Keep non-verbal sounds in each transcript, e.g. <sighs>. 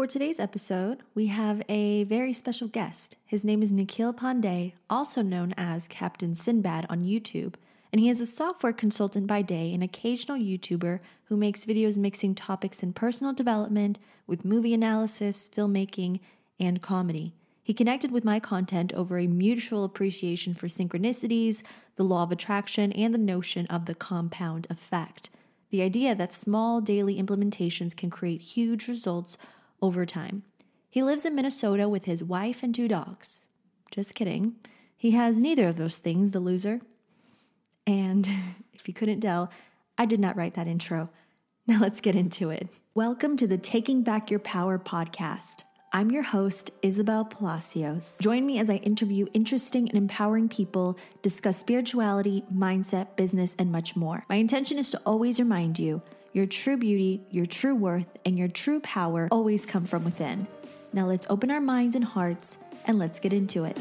For today's episode, we have a very special guest. His name is Nikhil Pandey, also known as Captain Sinbad on YouTube, and he is a software consultant by day and occasional YouTuber who makes videos mixing topics in personal development with movie analysis, filmmaking, and comedy. He connected with my content over a mutual appreciation for synchronicities, the law of attraction, and the notion of the compound effect. The idea that small daily implementations can create huge results over time. He lives in Minnesota with his wife and two dogs. Just kidding. He has neither of those things, the loser. And <laughs> if you couldn't tell, I did not write that intro. Now <laughs> let's get into it. Welcome to the Taking Back Your Power podcast. I'm your host, Isabel Palacios. Join me as I interview interesting and empowering people, discuss spirituality, mindset, business, and much more. My intention is to always remind you your true beauty, your true worth, and your true power always come from within. Now let's open our minds and hearts and let's get into it.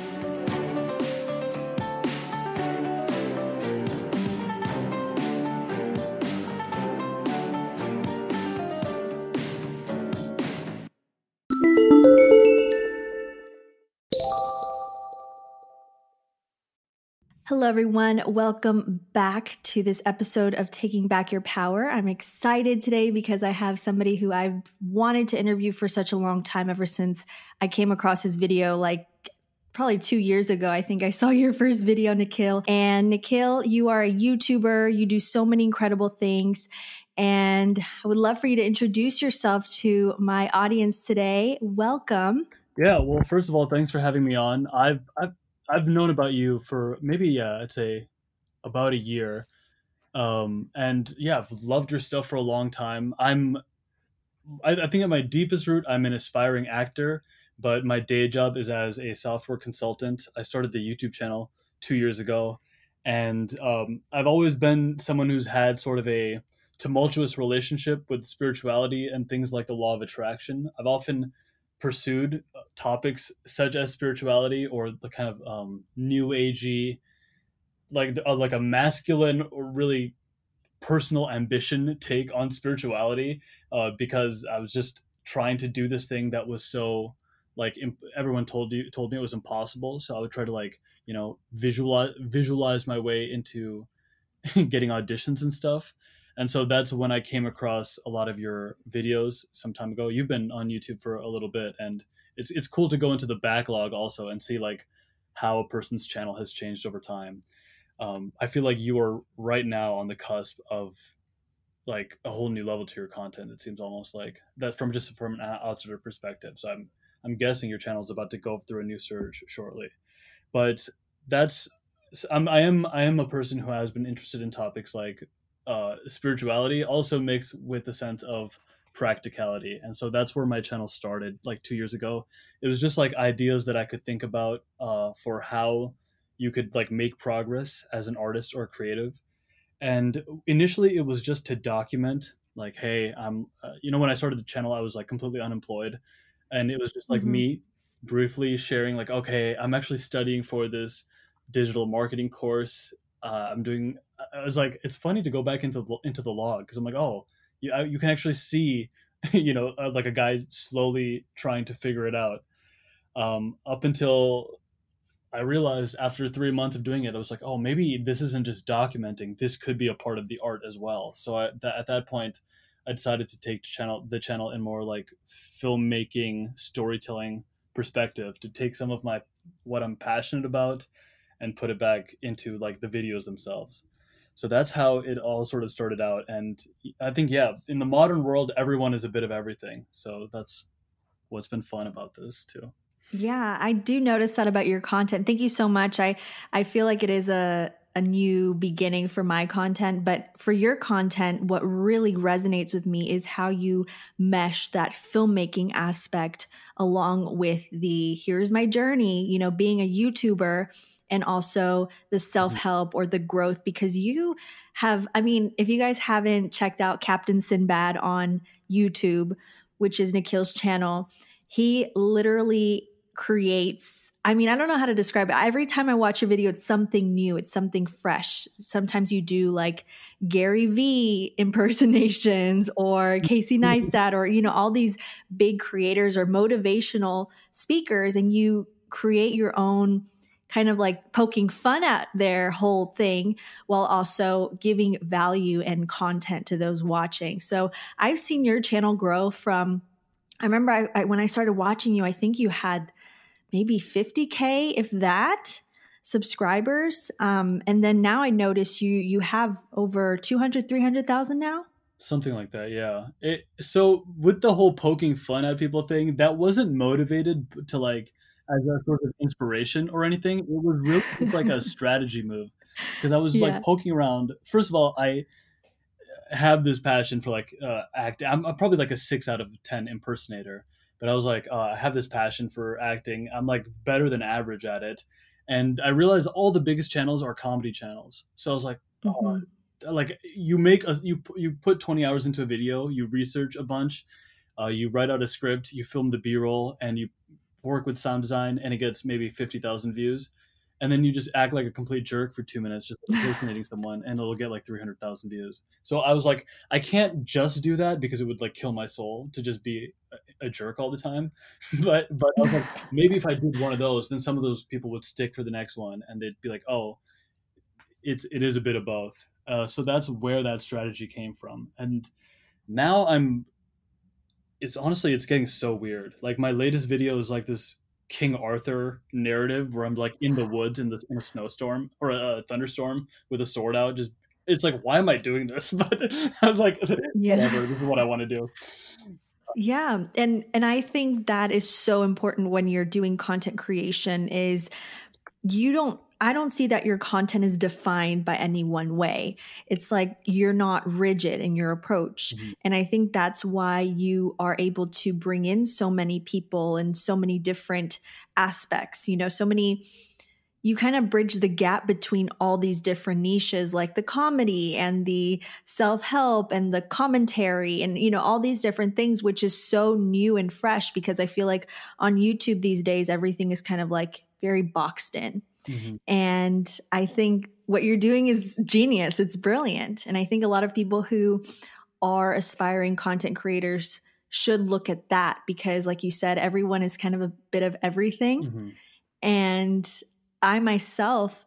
Hello, everyone. Welcome back to this episode of Taking Back Your Power. I'm excited today because I have somebody who I've wanted to interview for such a long time, ever since I came across his video like probably two years ago. I think I saw your first video, Nikhil. And Nikhil, you are a YouTuber, you do so many incredible things. And I would love for you to introduce yourself to my audience today. Welcome. Yeah, well, first of all, thanks for having me on. I've I've I've known about you for maybe uh, I'd say about a year, um, and yeah, I've loved your stuff for a long time. I'm, I, I think at my deepest root, I'm an aspiring actor, but my day job is as a software consultant. I started the YouTube channel two years ago, and um, I've always been someone who's had sort of a tumultuous relationship with spirituality and things like the law of attraction. I've often pursued uh, topics such as spirituality or the kind of um, new agey, like uh, like a masculine or really personal ambition take on spirituality, uh, because I was just trying to do this thing that was so like imp- everyone told you told me it was impossible. So I would try to like you know visualize visualize my way into <laughs> getting auditions and stuff and so that's when I came across a lot of your videos some time ago. You've been on YouTube for a little bit, and it's it's cool to go into the backlog also and see like how a person's channel has changed over time. Um, I feel like you are right now on the cusp of like a whole new level to your content. It seems almost like that from just from an outsider perspective. So I'm I'm guessing your channel is about to go through a new surge shortly, but that's I'm, I am I am a person who has been interested in topics like uh, spirituality also mixed with the sense of practicality. And so that's where my channel started like two years ago. It was just like ideas that i could think about uh, for how you could like make progress as an artist or creative. And initially it was just to document like hey i'm uh, you know when i started the channel i was like completely unemployed. And it was just like mm-hmm. me briefly sharing like okay i'm actually studying for this digital marketing course uh, i'm doing I was like, it's funny to go back into the, into the log because I'm like, oh, you, you can actually see, <laughs> you know, uh, like a guy slowly trying to figure it out. Um, up until I realized after three months of doing it, I was like, oh, maybe this isn't just documenting. This could be a part of the art as well. So I, that, at that point, I decided to take channel the channel in more like filmmaking, storytelling perspective to take some of my what I'm passionate about and put it back into like the videos themselves. So that's how it all sort of started out and i think yeah in the modern world everyone is a bit of everything. So that's what's been fun about this too. Yeah i do notice that about your content. Thank you so much. I i feel like it is a a new beginning for my content but for your content what really resonates with me is how you mesh that filmmaking aspect along with the here's my journey you know being a youtuber and also the mm-hmm. self help or the growth because you have, I mean, if you guys haven't checked out Captain Sinbad on YouTube, which is Nikhil's channel, he literally creates I mean, I don't know how to describe it. Every time I watch a video, it's something new, it's something fresh. Sometimes you do like Gary Vee <laughs> impersonations or Casey Neistat or, you know, all these big creators or motivational speakers, and you create your own kind of like poking fun at their whole thing while also giving value and content to those watching. So I've seen your channel grow from, I remember I, I, when I started watching you, I think you had maybe 50K, if that subscribers. Um, and then now I notice you, you have over 200, 300,000 now something like that yeah it so with the whole poking fun at people thing that wasn't motivated to like as a sort of inspiration or anything. It was really like a <laughs> strategy move because I was yeah. like poking around. First of all, I have this passion for like uh, acting. I'm, I'm, probably like a six out of ten impersonator, but I was like, uh, I have this passion for acting. I'm like better than average at it, and I realized all the biggest channels are comedy channels. So I was like, oh, mm-hmm. like you make a you you put 20 hours into a video, you research a bunch. Uh, you write out a script, you film the B-roll, and you work with sound design and it gets maybe 50,000 views and then you just act like a complete jerk for two minutes just <laughs> impersonating someone and it'll get like 300,000 views. So I was like, I can't just do that because it would like kill my soul to just be a, a jerk all the time. <laughs> but, but I was like, <laughs> maybe if I did one of those, then some of those people would stick for the next one and they'd be like, oh, it's, it is a bit of both. Uh, so that's where that strategy came from. And now I'm it's honestly it's getting so weird. Like my latest video is like this King Arthur narrative where I'm like in the <sighs> woods in the in a snowstorm or a, a thunderstorm with a sword out. Just it's like why am I doing this? <laughs> But I was like, <laughs> yeah. whatever. This is what I want to do. Yeah, and and I think that is so important when you're doing content creation is you don't I don't see that your content is defined by any one way. It's like you're not rigid in your approach. Mm-hmm. And I think that's why you are able to bring in so many people and so many different aspects, you know, so many you kind of bridge the gap between all these different niches like the comedy and the self-help and the commentary and you know all these different things which is so new and fresh because i feel like on youtube these days everything is kind of like very boxed in Mm-hmm. And I think what you're doing is genius. It's brilliant. And I think a lot of people who are aspiring content creators should look at that because, like you said, everyone is kind of a bit of everything. Mm-hmm. And I myself,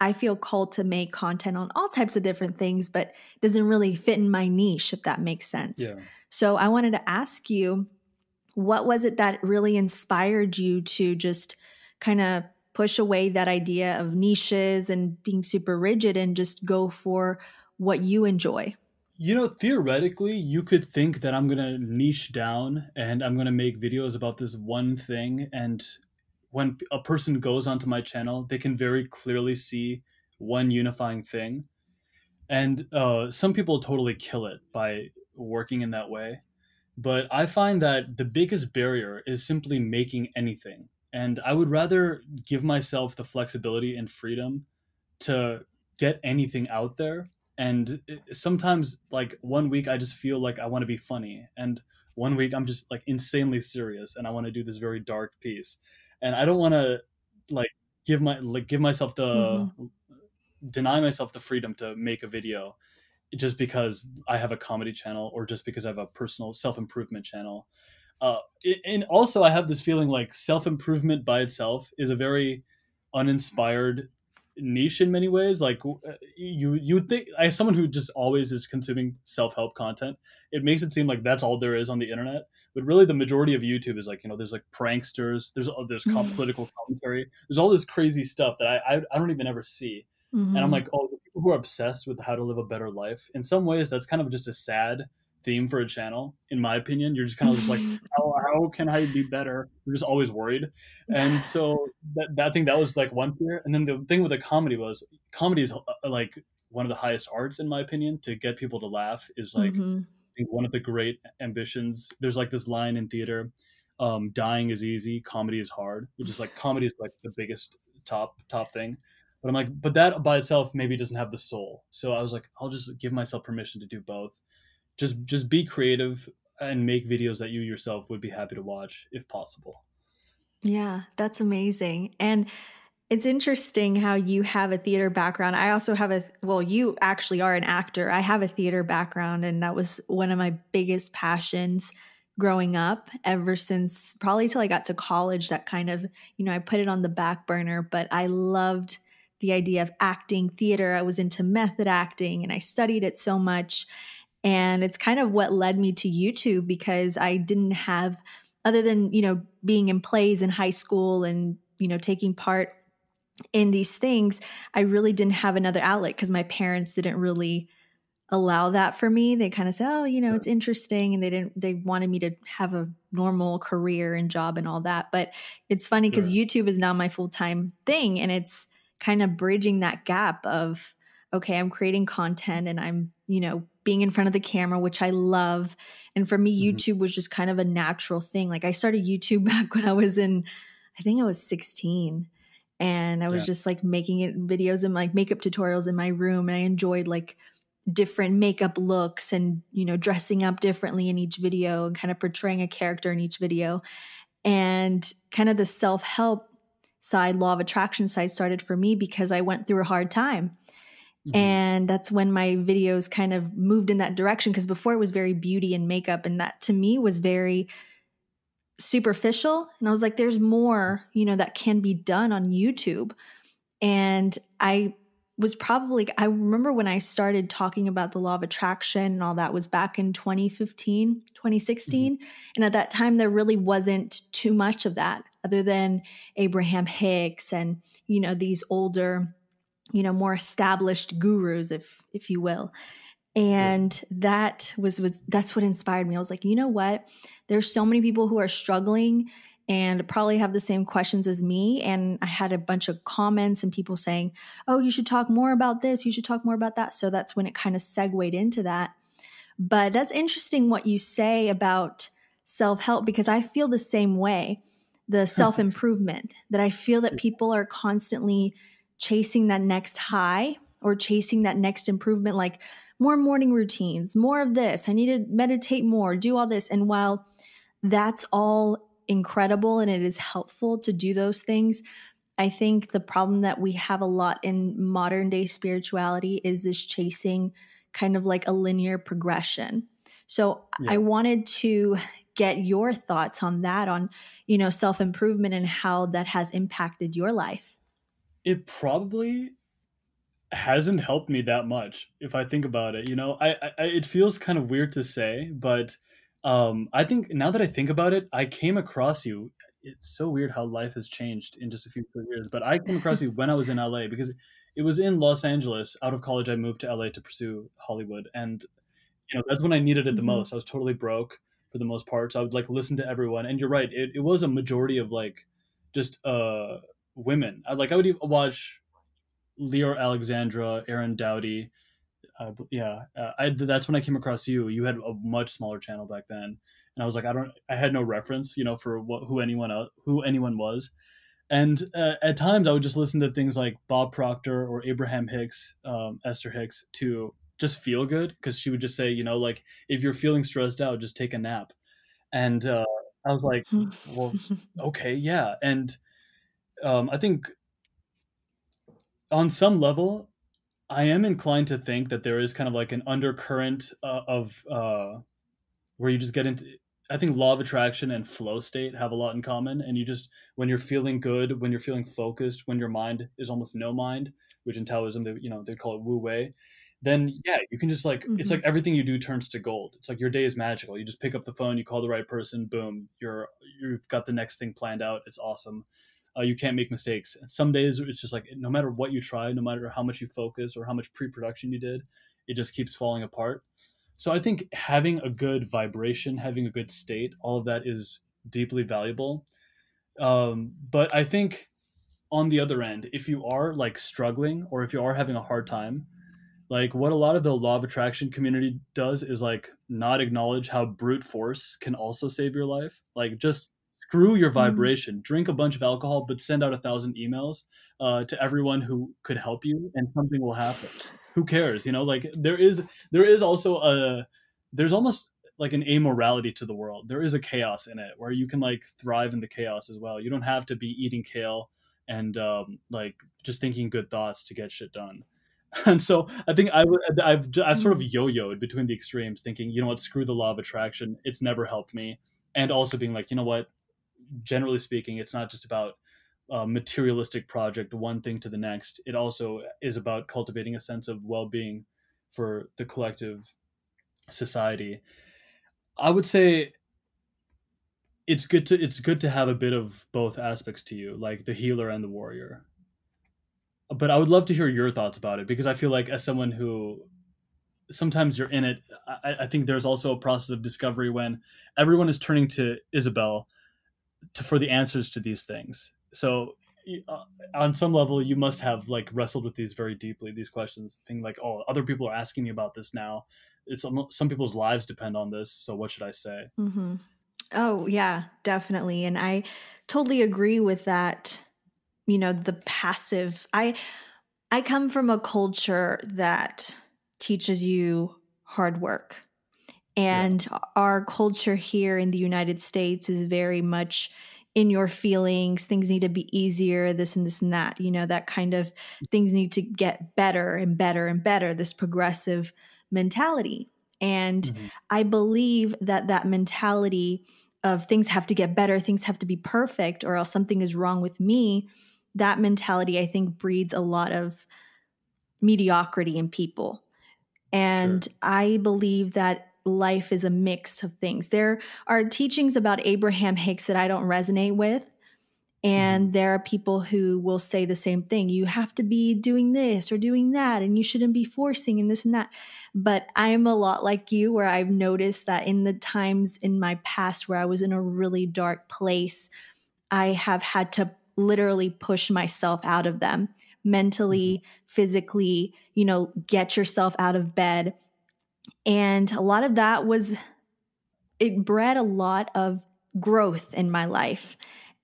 I feel called to make content on all types of different things, but it doesn't really fit in my niche, if that makes sense. Yeah. So I wanted to ask you, what was it that really inspired you to just kind of push away that idea of niches and being super rigid and just go for what you enjoy? You know, theoretically, you could think that I'm going to niche down and I'm going to make videos about this one thing. And when a person goes onto my channel, they can very clearly see one unifying thing. And uh, some people totally kill it by working in that way. But I find that the biggest barrier is simply making anything and I would rather give myself the flexibility and freedom to get anything out there. And sometimes, like one week, I just feel like I want to be funny, and one week I'm just like insanely serious, and I want to do this very dark piece, and I don't want to like give my like give myself the mm-hmm. deny myself the freedom to make a video just because I have a comedy channel or just because I have a personal self improvement channel. Uh, and also, I have this feeling like self improvement by itself is a very uninspired niche in many ways. Like uh, you, you would think, as someone who just always is consuming self help content, it makes it seem like that's all there is on the internet. But really, the majority of YouTube is like you know, there's like pranksters, there's uh, there's political commentary, there's all this crazy stuff that I I, I don't even ever see. Mm-hmm. And I'm mm-hmm. like, oh, the people who are obsessed with how to live a better life. In some ways, that's kind of just a sad theme for a channel, in my opinion. You're just kind of just like, <laughs> how, how can I be better? You're just always worried. And <laughs> so that, that thing, that was like one fear. And then the thing with the comedy was comedy is uh, like one of the highest arts, in my opinion, to get people to laugh is like mm-hmm. one of the great ambitions. There's like this line in theater, um, dying is easy, comedy is hard, which is like comedy is like the biggest top, top thing. But I'm like, but that by itself maybe doesn't have the soul. So I was like, I'll just give myself permission to do both just just be creative and make videos that you yourself would be happy to watch if possible Yeah, that's amazing. And it's interesting how you have a theater background. I also have a, well, you actually are an actor. I have a theater background, and that was one of my biggest passions growing up ever since probably till I got to college. That kind of, you know, I put it on the back burner, but I loved the idea of acting, theater. I was into method acting and I studied it so much. And it's kind of what led me to YouTube because I didn't have, other than, you know, being in plays in high school and, you know, taking part in these things, I really didn't have another outlet because my parents didn't really allow that for me. They kind of said, "Oh, you know, it's interesting," and they didn't. They wanted me to have a normal career and job and all that. But it's funny because sure. YouTube is now my full time thing, and it's kind of bridging that gap of okay, I'm creating content and I'm you know being in front of the camera, which I love. And for me, mm-hmm. YouTube was just kind of a natural thing. Like I started YouTube <laughs> back when I was in, I think I was 16 and I was yeah. just like making it videos and like makeup tutorials in my room. And I enjoyed like different makeup looks and, you know, dressing up differently in each video and kind of portraying a character in each video. And kind of the self help side, law of attraction side started for me because I went through a hard time. Mm-hmm. And that's when my videos kind of moved in that direction because before it was very beauty and makeup. And that to me was very superficial and i was like there's more you know that can be done on youtube and i was probably i remember when i started talking about the law of attraction and all that was back in 2015 2016 mm-hmm. and at that time there really wasn't too much of that other than abraham hicks and you know these older you know more established gurus if if you will. And yeah. that was was that's what inspired me. I was like you know what? There's so many people who are struggling and probably have the same questions as me. And i had a bunch of comments and people saying oh you should talk more about this. You should talk more about that. So that's when it kind of segued into that. But that's interesting what you say about self-help because i feel the same way. The self-improvement that i feel that people are constantly chasing that next high or chasing that next improvement like more morning routines, more of this. I need to meditate more, do all this. And while that's all incredible and it is helpful to do those things, I think the problem that we have a lot in modern day spirituality is this chasing kind of like a linear progression. So yeah. I wanted to get your thoughts on that on, you know, self-improvement and how that has impacted your life. It probably hasn't helped me that much if I think about it. You know, I, I it feels kind of weird to say, but um, I think now that I think about it, I came across you. It's so weird how life has changed in just a few years. But I came across you when I was in LA because it was in Los Angeles. Out of college, I moved to LA to pursue Hollywood, and you know that's when I needed it the mm-hmm. most. I was totally broke for the most part, so I would like listen to everyone. And you're right, it, it was a majority of like just uh women. I like I would watch Leeor Alexandra, Aaron Doughty. Uh, yeah, uh, I, that's when I came across you. You had a much smaller channel back then, and I was like, I don't, I had no reference, you know, for what who anyone else, who anyone was. And uh, at times, I would just listen to things like Bob Proctor or Abraham Hicks, um, Esther Hicks, to just feel good because she would just say, you know, like if you're feeling stressed out, just take a nap. And uh, I was like, <laughs> well, okay, yeah. And um, I think on some level, I am inclined to think that there is kind of like an undercurrent uh, of uh, where you just get into. I think law of attraction and flow state have a lot in common, and you just when you're feeling good, when you're feeling focused, when your mind is almost no mind, which in Taoism they you know they call it Wu Wei. Then yeah, you can just like mm-hmm. it's like everything you do turns to gold. It's like your day is magical. You just pick up the phone, you call the right person, boom, you're you've got the next thing planned out. It's awesome uh, you can't make mistakes. And some days it's just like no matter what you try, no matter how much you focus or how much pre-production you did, it just keeps falling apart. So I think having a good vibration, having a good state, all of that is deeply valuable. Um, but I think on the other end, if you are like struggling or if you are having a hard time, like what a lot of the law of attraction community does is like not acknowledge how brute force can also save your life. Like just screw your mm-hmm. vibration mm-hmm. drink a bunch of alcohol but send out a thousand emails uh, to everyone who could help you and something will happen who cares you know like there is there is also a there's almost like an amorality to the world. There is a chaos in it where you can like thrive in the chaos as well. You don't have to be eating kale and um, like just thinking good thoughts to get shit done. <laughs> And so I think I I've I've sort of mm. yo-yoed between the extremes, thinking you know what, screw the law of attraction. It's never helped me, and also being like you know what, generally speaking, it's not just about a materialistic project, one thing to the next. It also is about cultivating a sense of well-being for the collective society. I would say it's good to it's good to have a bit of both aspects to you, like the healer and the warrior. But I would love to hear your thoughts about it because I feel like as someone who sometimes you're in it, I, I think there's also a process of discovery when everyone is turning to Isabel to, for the answers to these things. So uh, on some level you must have like wrestled with these very deeply these questions think like oh other people are asking me about this now it's some people's lives depend on this so what should i say mm-hmm. oh yeah definitely and i totally agree with that you know the passive i i come from a culture that teaches you hard work and yeah. our culture here in the united states is very much in your feelings things need to be easier this and this and that you know that kind of things need to get better and better and better this progressive mentality and mm-hmm. i believe that that mentality of things have to get better things have to be perfect or else something is wrong with me that mentality i think breeds a lot of mediocrity in people and sure. i believe that life is a mix of things. There are teachings about Abraham Hicks that I don't resonate with. And mm-hmm. there are people who will say the same thing. You have to be doing this or doing that, and you shouldn't be forcing and this and that. But I'm a lot like you, where I've noticed that in the times in my past where I was in a really dark place, I have had to literally push myself out of them mentally, mm-hmm. physically, you know, get yourself out of bed and a lot of that was, it bred a lot of growth in my life.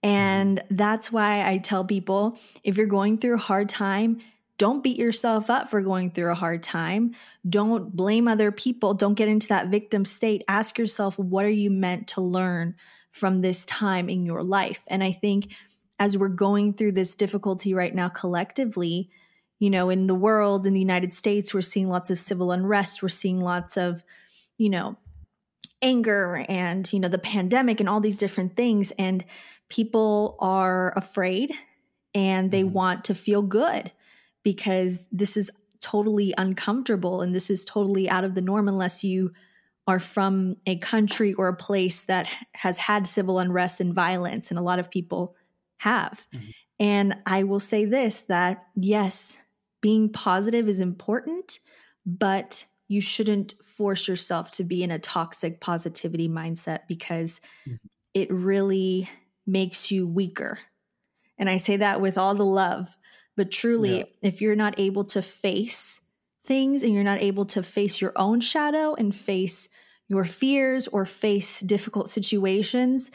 Mm-hmm. And that's why I tell people if you're going through a hard time, don't beat yourself up for going through a hard time. Don't blame other people. Don't get into that victim state. Ask yourself, what are you meant to learn from this time in your life? And I think as we're going through this difficulty right now collectively, you know, in the world, in the United States, we're seeing lots of civil unrest. We're seeing lots of, you know, anger and, you know, the pandemic and all these different things. And people are afraid and they mm-hmm. want to feel good because this is totally uncomfortable and this is totally out of the norm unless you are from a country or a place that has had civil unrest and violence. And a lot of people have. Mm-hmm. And I will say this that yes, being positive is important, but you shouldn't force yourself to be in a toxic positivity mindset because mm-hmm. it really makes you weaker. And I say that with all the love, but truly, yeah. if you're not able to face things and you're not able to face your own shadow and face your fears or face difficult situations,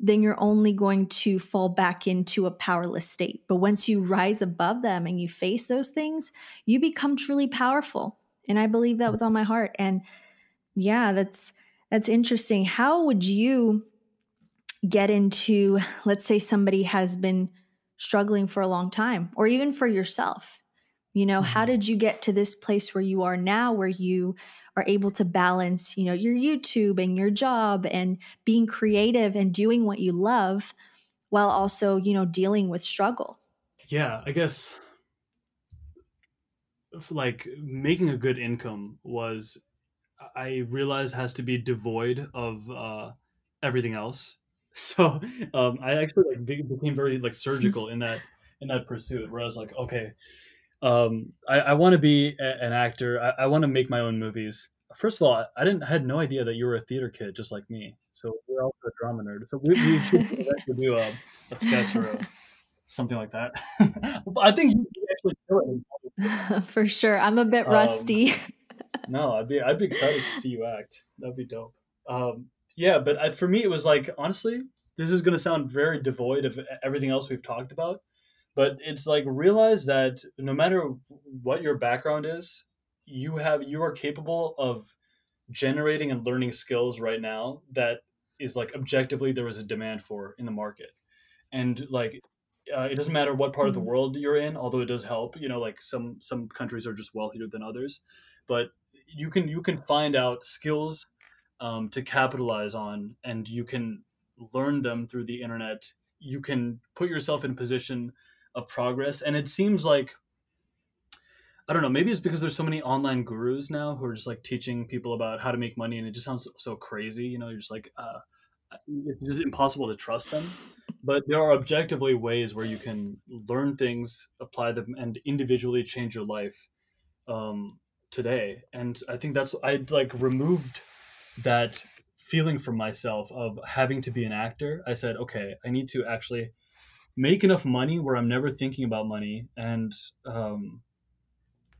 then you're only going to fall back into a powerless state. But once you rise above them and you face those things, you become truly powerful. And I believe that with all my heart. And yeah, that's that's interesting. How would you get into let's say somebody has been struggling for a long time or even for yourself? You know, how mm-hmm. did you get to this place where you are now where you are able to balance, you know, your YouTube and your job and being creative and doing what you love while also, you know, dealing with struggle. Yeah, I guess like making a good income was I realized has to be devoid of uh everything else. <laughs> So um I actually like became very like surgical in that in that pursuit where I was like, okay, um, I, I want to be a, an actor. I, I want to make my own movies. First of all, I, didn't I had no idea that you were a theater kid just like me. So we're also a drama nerd. So we, we should <laughs> do a, a sketch or a, <laughs> something like that. <laughs> I think you actually do it. For sure, I'm a bit um, rusty. no, I'd be I'd be excited to see you act. That'd be dope. Um, yeah, but I, for me, it was like honestly, this is going to sound very devoid of everything else we've talked about but it's like realize that no matter what your background is you have you are capable of generating and learning skills right now that is like objectively there is a demand for in the market and like uh, it doesn't matter what part mm-hmm. of the mm-hmm. world you're in although it does help you know like some some countries are just wealthier than others but you can you can find out skills um, to capitalize on and you can learn them through the internet you can put yourself in a position of progress and it seems like I don't know. Maybe it's because there's so many online gurus now who are just like teaching people about how to make money, and it just sounds so, crazy. You know, you're just like, uh, it's just impossible to trust them. But there are objectively ways where you can learn things, apply them, and individually change your life um, today. And I think that's I like removed that feeling from myself of having to be an actor. I said, okay, I need to actually make enough money where I'm never thinking about money and um,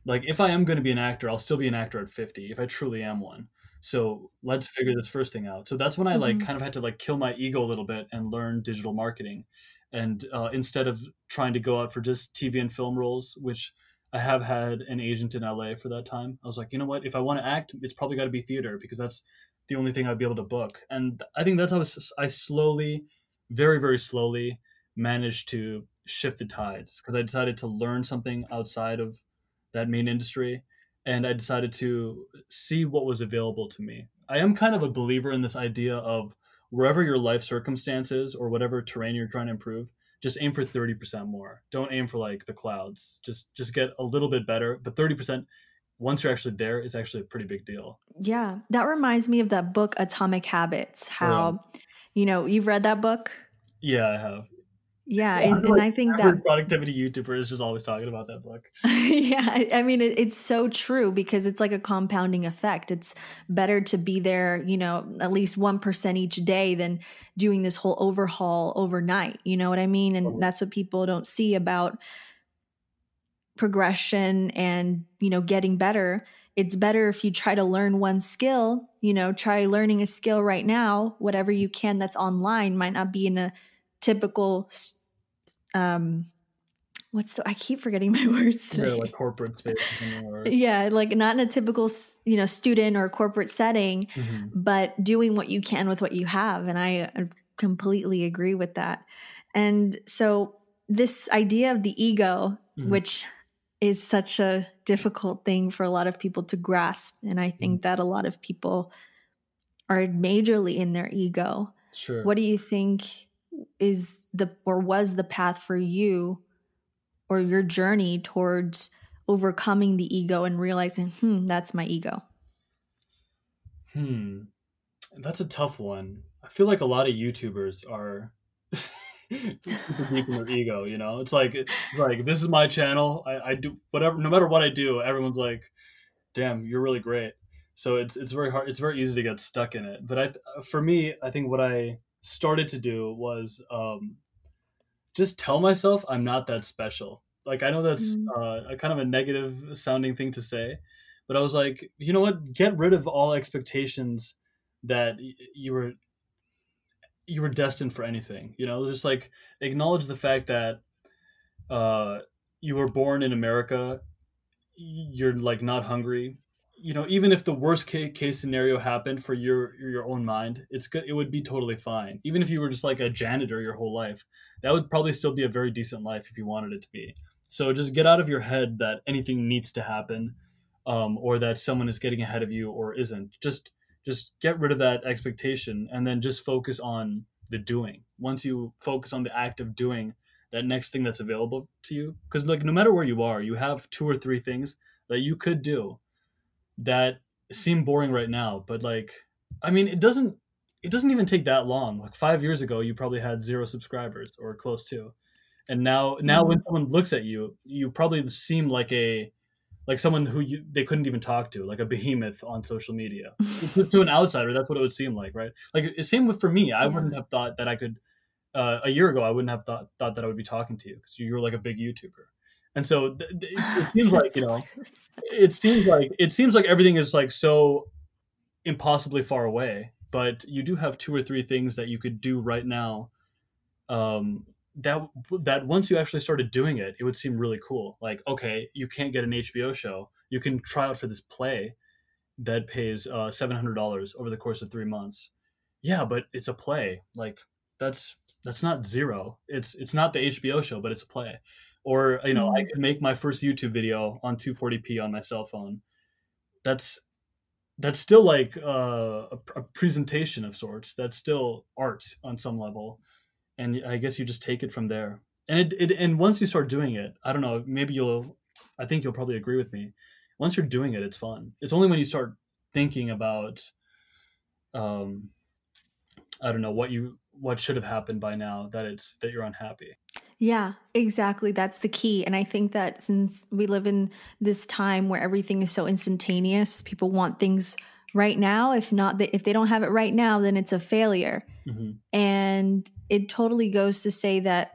like if I am going to be an actor, I'll still be an actor at 50 if I truly am one. So let's figure this first thing out. So that's when I like mm-hmm. kind of had to like kill my ego a little bit and learn digital marketing. And uh, instead of trying to go out for just TV and film roles, which I have had an agent in LA for that time, I was like, you know what? If I want to act, it's probably got to be theater because that's the only thing I'd be able to book. And I think that's how I slowly, very very slowly, managed to shift the tides because I decided to learn something outside of that main industry and I decided to see what was available to me. I am kind of a believer in this idea of wherever your life circumstances or whatever terrain you're trying to improve, just aim for 30% more. Don't aim for like the clouds. Just just get a little bit better, but 30% once you're actually there is actually a pretty big deal. Yeah. That reminds me of that book Atomic Habits, oh, how yeah. you know, you've read that book? Yeah, I have. Yeah, and, and I think that productivity YouTuber is just always talking about that book. <laughs> yeah, I mean it, it's so true because it's like a compounding effect. It's better to be there, you know, at least one percent each day than doing this whole overhaul overnight. You know what I mean? And that's what people don't see about progression and you know getting better. It's better if you try to learn one skill. You know, try learning a skill right now, whatever you can that's online might not be in a typical um what's the I keep forgetting <laughs> my words today. Yeah, like corporate space. yeah, like not in a typical you know student or corporate setting, mm-hmm. but doing what you can with what you have, and I completely agree with that. And so this idea of the ego, mm-hmm. which is such a difficult thing for a lot of people to grasp, and I think mm-hmm. that a lot of people are majorly in their ego. Sure. What do you think is the or was the path for you or your journey towards overcoming the ego and realizing, hmm, that's my ego? Hmm. That's a tough one. I feel like a lot of YouTubers are <laughs> deep in their ego, you know? It's like like this is my channel. I, I do whatever no matter what I do, everyone's like, damn, you're really great. So it's it's very hard it's very easy to get stuck in it. But I for me, I think what I started to do was um, just tell myself I'm not that special. Like I know that's mm. uh, a kind of a negative sounding thing to say, but I was like, you know what? Get rid of all expectations that y- you were you were destined for anything. You know, just like acknowledge the fact that uh, you were born in America. You're like not hungry you know, even if the worst case scenario happened for your your own mind, it's good. It would be totally fine. Even if you were just like a janitor your whole life, that would probably still be a very decent life if you wanted it to be. So just get out of your head that anything needs to happen, um, or that someone is getting ahead of you or isn't. Just just get rid of that expectation and then just focus on the doing. Once you focus on the act of doing that next thing that's available to you, because like no matter where you are, you have two or three things that you could do that seem boring right now, but like I mean it doesn't it doesn't even take that long. Like 5 years ago you probably had 0 subscribers or close to. And now now mm-hmm. when someone looks at you, you probably seem like a like someone who you, they couldn't even talk to, like a behemoth on social media. <laughs> to, to, an outsider, that's what it would seem like, right? Like same with for me. I yeah. wouldn't have thought that I could. Uh, a year ago, I wouldn't have thought thought that I would be talking to you because you were like a big YouTuber. And so it, it <laughs> seems like you know, it seems like it seems like everything is like so impossibly far away. But you do have two or three things that you could do right now. Um, that that once you actually started doing it, it would seem really cool. Like, okay, you can't get an HBO show, you can try out for this play. that pays uh, seven hundred dollars over the course of three months. Yeah, but it's a play. Like that's that's not zero. It's it's not the HBO show, but it's a play. Or you know, mm-hmm. I could make my first YouTube video on 240p on my cell phone. That's that's still like uh, a, a presentation of sorts. That's still art on some level, and I guess you just take it from there. And it, it and once you start doing it, I don't know. Maybe you'll. I think you'll probably agree with me. Once you're doing it, it's fun. It's only when you start thinking about, um, I don't know what you what should have happened by now that it's that you're unhappy. Yeah, exactly. That's the key. And I think that since we live in this time where everything is so instantaneous, people want things right now. If not, if they don't have it right now, then it's a failure. Mm-hmm. And it totally goes to say that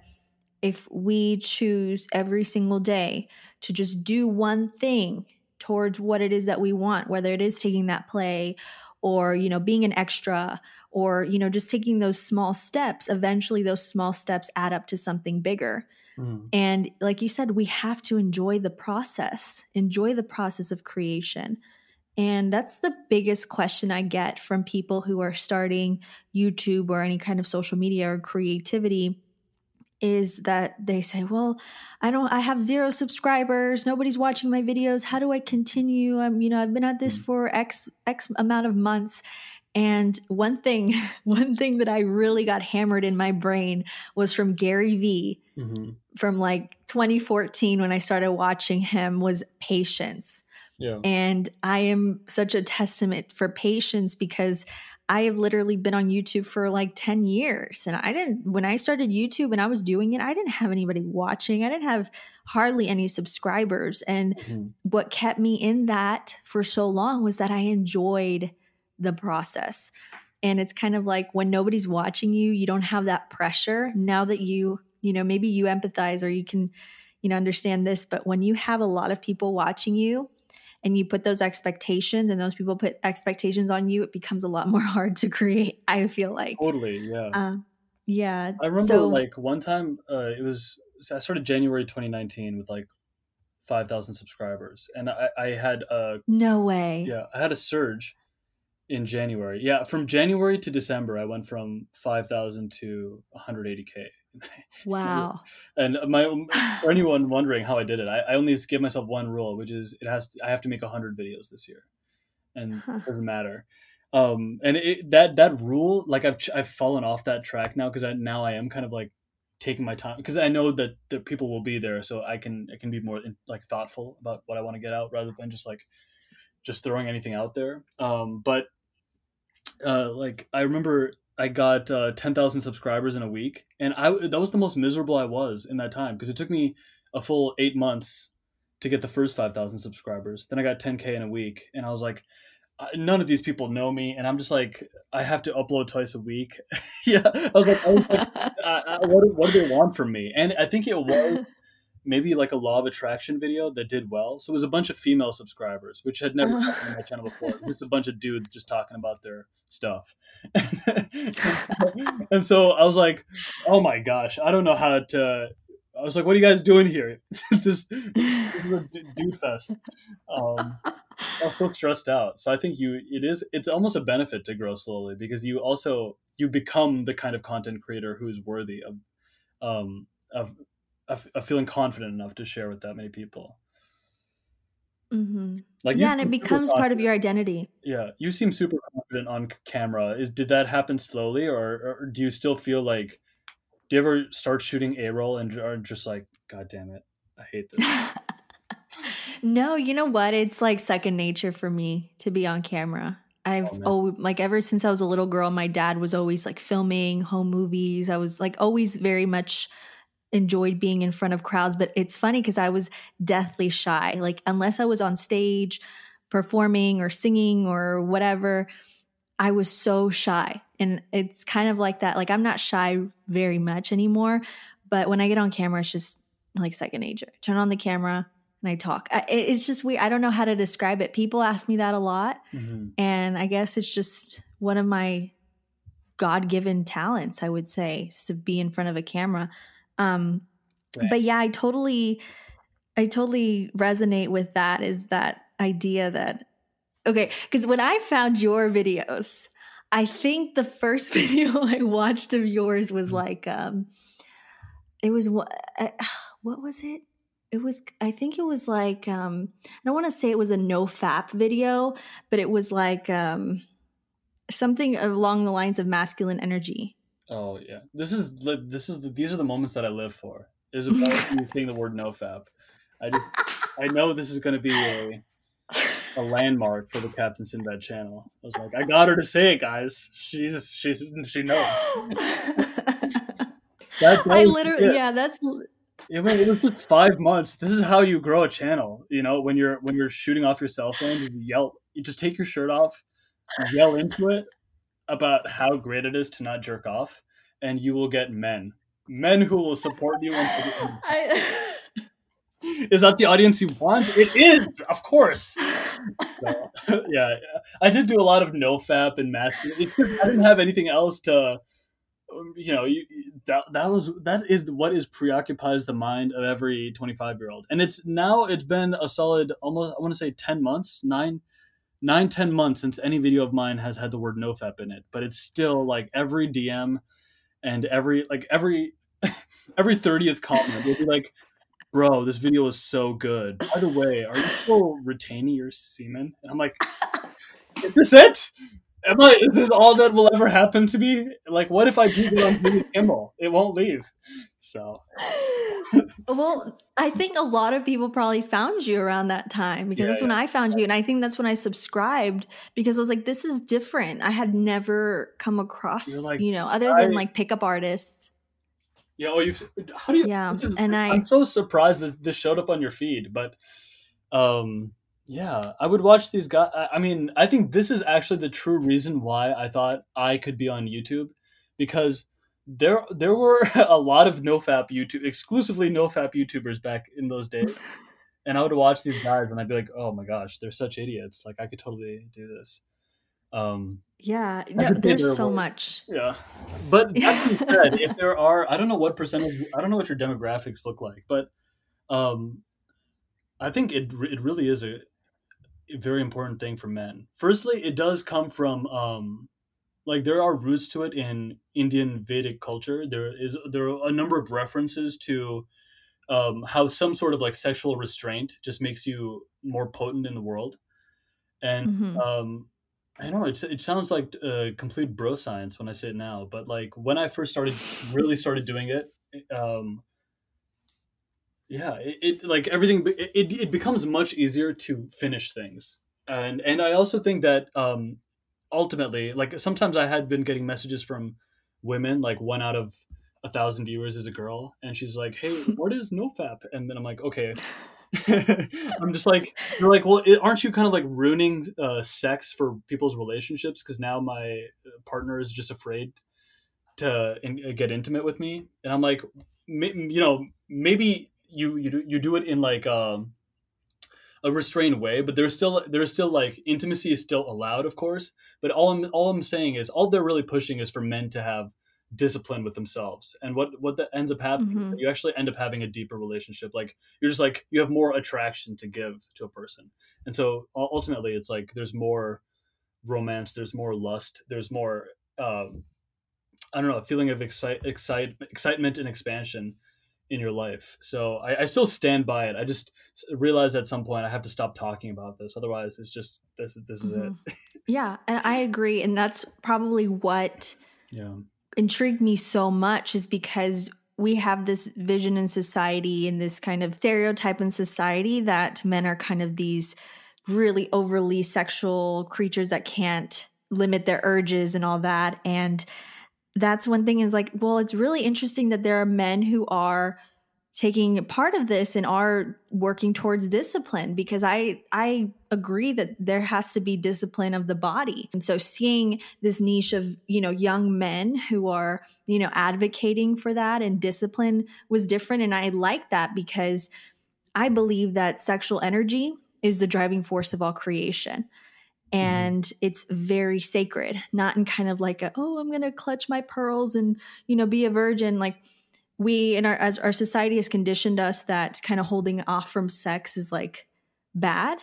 if we choose every single day to just do one thing towards what it is that we want, whether it is taking that play or, you know, being an extra or you know just taking those small steps eventually those small steps add up to something bigger. Mm. and like you said we have to enjoy the process enjoy the process of creation. And that's the biggest question i get from people who are starting youtube or any kind of social media or creativity is that they say well i don't i have zero subscribers nobody's watching my videos how do i continue i'm you know i've been at this mm. for x x amount of months and one thing, <laughs> one thing that I really got hammered in my brain was from Gary Vee mm-hmm. from like 2014 when I started watching him was patience. Yeah. And I am such a testament for patience because I have literally been on YouTube for like 10 years. And I didn't, when I started YouTube and I was doing it, I didn't have anybody watching. I didn't have hardly any subscribers. And mm-hmm. what kept me in that for so long was that I enjoyed the process. And it's kind of like when nobody's watching you, you don't have that pressure. Now that you, you know, maybe you empathize or you can, you know, understand this, but when you have a lot of people watching you, and you put those expectations and those people put expectations on you, it becomes a lot <laughs> more hard to create. I feel like totally, yeah, uh, yeah. I remember so, like one time, uh, it was I started January 2019 with like 5,000 subscribers, and I, I had a no way, yeah, I had a surge in January. Yeah, from January to December, I went from 5,000 to 180k. Wow. <laughs> and my for anyone wondering how I did it, I, I only give myself one rule, which is it has to, I have to make 100 videos this year, and huh. it doesn't matter. Um, and it, that that rule, like I've I've fallen off that track now because I now I am kind of like taking my time because I know that the people will be there, so I can I can be more like thoughtful about what I want to get out rather than just like just throwing anything out there. Um, but uh, like I remember I got uh, 10,000 subscribers in a week, and I that was the most miserable I was in that time because it took me a full eight months to get the first 5,000 subscribers. Then I got 10k in a week, and I was like, none of these people know me, and I'm just like, I have to upload twice a week. <laughs> yeah, I was like, I was like <laughs> I, what, what do they want from me? And I think it was maybe like a law of attraction video that did well. So it was a bunch of female subscribers, which had never happened on my channel before. Just a bunch of dudes just talking about their stuff. <laughs> and so I was like, oh my gosh, I don't know how to. I was like, what are you guys doing here? <laughs> this, this, is a dude fest. Um, I feel stressed out. So I think you, it is, it's almost a benefit to grow slowly because you also, you become the kind of content creator who's worthy of, um, of of, of feeling confident enough to share with that many people. Mm-hmm. Like yeah, and it becomes part of your identity. Yeah, you seem super confident on camera. Is did that happen slowly, or, or do you still feel like? Do you ever start shooting A roll and are just like, God damn it, I hate this. <laughs> no, you know what? It's like second nature for me to be on camera. I've oh, oh, like ever since I was a little girl, my dad was always like filming home movies. I was like always very much enjoyed being in front of crowds, but it's funny because I was deathly shy. Like, unless I was on stage performing or singing or whatever, I was so shy. And it's kind of like that. Like, I'm not shy very much anymore, but when I get on camera, it's just like second nature. Turn on the camera and I talk. It's just weird. I don't know how to describe it. People ask me that a lot. Mm-hmm. And I guess it's just one of my God given talents, I would say, to be in front of a camera. Um, right. But yeah, I totally, I totally resonate with that. Is that idea that okay, because when I found your videos, I think the first <laughs> video I watched of yours was Mm-hmm. like, um, it was what, uh, <sighs> what was it? It was, I think it was like, um, I don't want to say it was a no fap video, but it was like, um, something along the lines of masculine energy. Oh yeah, this is this is the, these are the moments that I live for. Is about <laughs> you saying the word nofap. I just I know this is going to be a a landmark for the Captain Sinbad channel. I was like, I got her to say it, guys. She's she's she knows. <laughs> That, I literally, it. yeah, that's I mean, it was just five months. This is how you grow a channel. You know, when you're when you're shooting off your cell phone, you yell. You just take your shirt off, yell into it about how great it is to not jerk off, and you will get men, men who will support you. Until the end of time. I, Is that the audience you want? It is, of course. So, <laughs> yeah, I did do a lot of no fap and masculine. I didn't have anything else to, um, you know, you, that that was that is what is preoccupies the mind of every twenty five year old, and it's now it's been a solid almost I want to say ten months, nine, nine ten months since any video of mine has had the word no fap in it, but it's still like every DM and every like every <laughs> every thirtieth comment will be like. Bro, this video is so good. By the way, are you still retaining your semen? And I'm like, is this it? Am I? Is this all that will ever happen to me? Like, what if I do it on Jimmy? It won't leave. So <laughs> well, I think a lot of people probably found you around that time because Yeah, that's when I found you. And I think that's when I subscribed because I was like, this is different. I had never come across, like, you know, other than like pickup artists. yeah, oh, you. How do you? Yeah, is- and I- I'm so surprised that this showed up on your feed, but um, yeah, I would watch these guys. I mean, I think this is actually the true reason why I thought I could be on YouTube because there there were <laughs> a lot of nofap YouTube exclusively nofap YouTubers back in those days. <laughs> And I would watch these guys and I'd be like, "Oh my gosh, they're such idiots. Like I could totally do this." Um Yeah, no, there's so much. yeah. But that being <laughs> said, if there are, I don't know what percentage, I don't know what your demographics look like, but um, I think it it really is a, a very important thing for men. Firstly, it does come from um, like there are roots to it in Indian Vedic culture. There is there are a number of references to um, how some sort of like sexual restraint just makes you more potent in the world, and Mhm. um, I know it's, it sounds like uh, complete bro science when I say it now, but like when I first started, really started doing it, um, yeah, it, it like everything, it, it, it becomes much easier to finish things. And, and I also think that, um, ultimately, like sometimes I had been getting messages from women, like one out of a thousand viewers is a girl. And she's like, Hey, <laughs> what is nofap? And then I'm like, okay, <laughs> <laughs> I'm just like, you're like, well, it, aren't you kind of like ruining uh, sex for people's relationships? Because now my uh, partner is just afraid to in, uh, get intimate with me, and I'm like, you know, maybe you you do, you do it in like um, a restrained way, but there's still there's still like intimacy is still allowed, of course. But all I'm all I'm saying is all they're really pushing is for men to have discipline with themselves, and what what that ends up happening, Mhm. you actually end up having a deeper relationship. Like you're just like you have more attraction to give to a person and so ultimately it's like there's more romance there's more lust there's more um, i don't know a feeling of excite, excite, excitement and expansion in your life so I, I still stand by it i just realized at some point i have to stop talking about this otherwise it's just this, is this is Mhm. it Yeah, and I agree. And that's probably what yeah intrigued me so much is because we have this vision in society and this kind of stereotype in society that men are kind of these really overly sexual creatures that can't limit their urges and all that. And that's one thing is like, well, it's really interesting that there are men who are taking part of this and are working towards discipline because I I agree that there has to be discipline of the body. And so seeing this niche of, you know, young men who are, you know, advocating for that and discipline was different and I like that because I believe that sexual energy is the driving force of all creation. And it's very sacred, not in kind of like a, oh, I'm going to clutch my pearls and, you know, be a virgin. Like, we in our as our society has conditioned us that kind of holding off from sex is like bad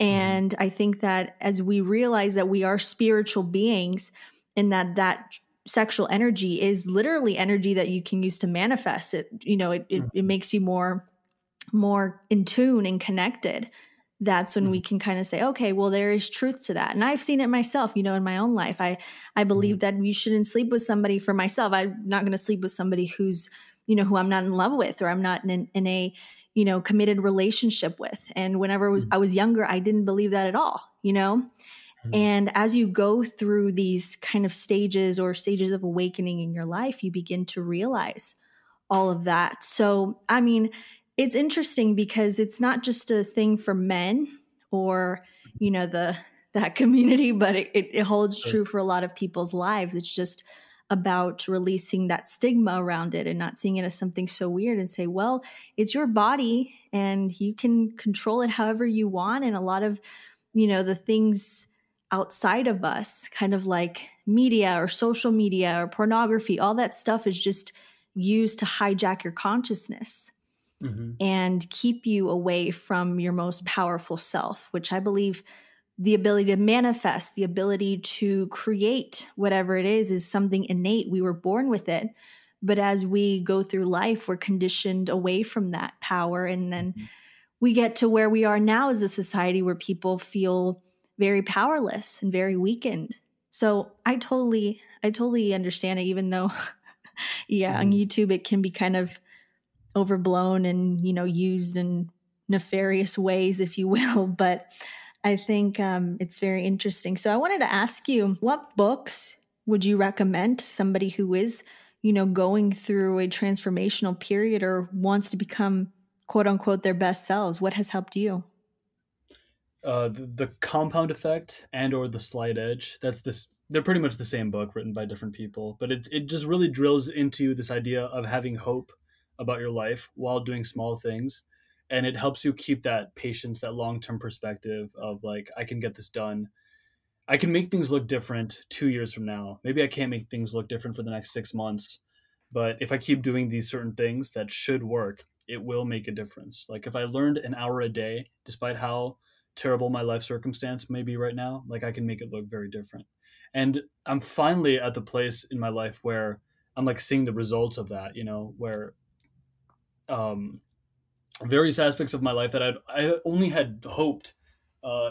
And mm-hmm. I think that as we realize that we are spiritual beings and that that sexual energy is literally energy that you can use to manifest it, you know, it, it, it mm-hmm. makes you more more in tune and connected that's when we mm-hmm. can kind of say okay well there is truth to that. And i've seen it myself you know in my own life. I i believe that you shouldn't sleep with somebody for myself. I'm not going to sleep with somebody who's you know who i'm not in love with or i'm not in, in a you know committed relationship with. And whenever was, i was younger i didn't believe that at all you know? Mm-hmm. and as you go through these kind of stages or stages of awakening in your life you begin to realize all of that. So i mean it's interesting because it's not just a thing for men or you know the that <laughs> community but it, it holds true for a lot of people's lives it's just about releasing that stigma around it and not seeing it as something so weird and say, well, it's your body and you can control it however you want. And a lot of, you know, the things outside of us, kind of like media or social media or pornography, all that stuff is just used to hijack your consciousness. Mm-hmm. And keep you away from your most powerful self, which I believe the ability to manifest, the ability to create whatever it is, is something innate. We were born with it. But as we go through life, we're conditioned away from that power. And then mm-hmm. we get to where we are now as a society where people feel very powerless and very weakened. So I totally, I totally understand it, even though, <laughs> yeah, on mm-hmm. YouTube, it can be kind of overblown and, you know, used in nefarious ways, if you <laughs> will. But I think um, it's very interesting. So I wanted to ask you, what books would you recommend to somebody who is, you know, going through a transformational period or wants to become quote unquote their best selves? What has helped you? Uh, the, the compound effect and or the slight edge that's this they're pretty much the same book written by different people but it, it just really drills into this idea of having hope about your life while doing small things and it helps you keep that patience that long-term perspective of like i can get this done. I can make things look different two years from now. Maybe i can't make things look different for the next six months but if i keep doing these certain things that should work it will make a difference. Like if i learned an hour a day despite how terrible my life circumstance may be right now like i can make it look very different. And i'm finally at the place in my life where i'm like seeing the results of that you know where um various aspects of my life that I'd, I only had hoped, uh,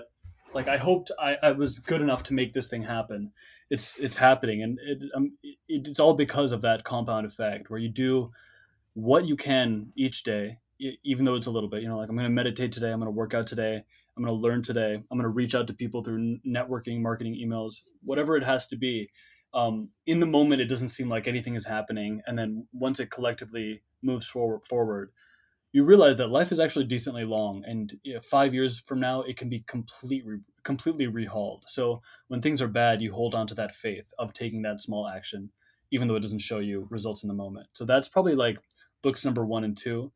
like I hoped I, I was good enough to make this thing happen. It's it's happening, and it, um, it, it's all because of that compound effect, where you do what you can each day, even though it's a little bit. You know, like I'm going to meditate today, I'm going to work out today, I'm going to learn today, I'm going to reach out to people through networking, marketing, emails, whatever it has to be. Um, in the moment, it doesn't seem like anything is happening, and then once it collectively moves forward, forward you realize that life is actually decently long. And you know, five years from now it can be completely completely rehauled. So when things are bad you hold on to that faith of taking that small action even though it doesn't show you results in the moment. So that's probably like books number one and two.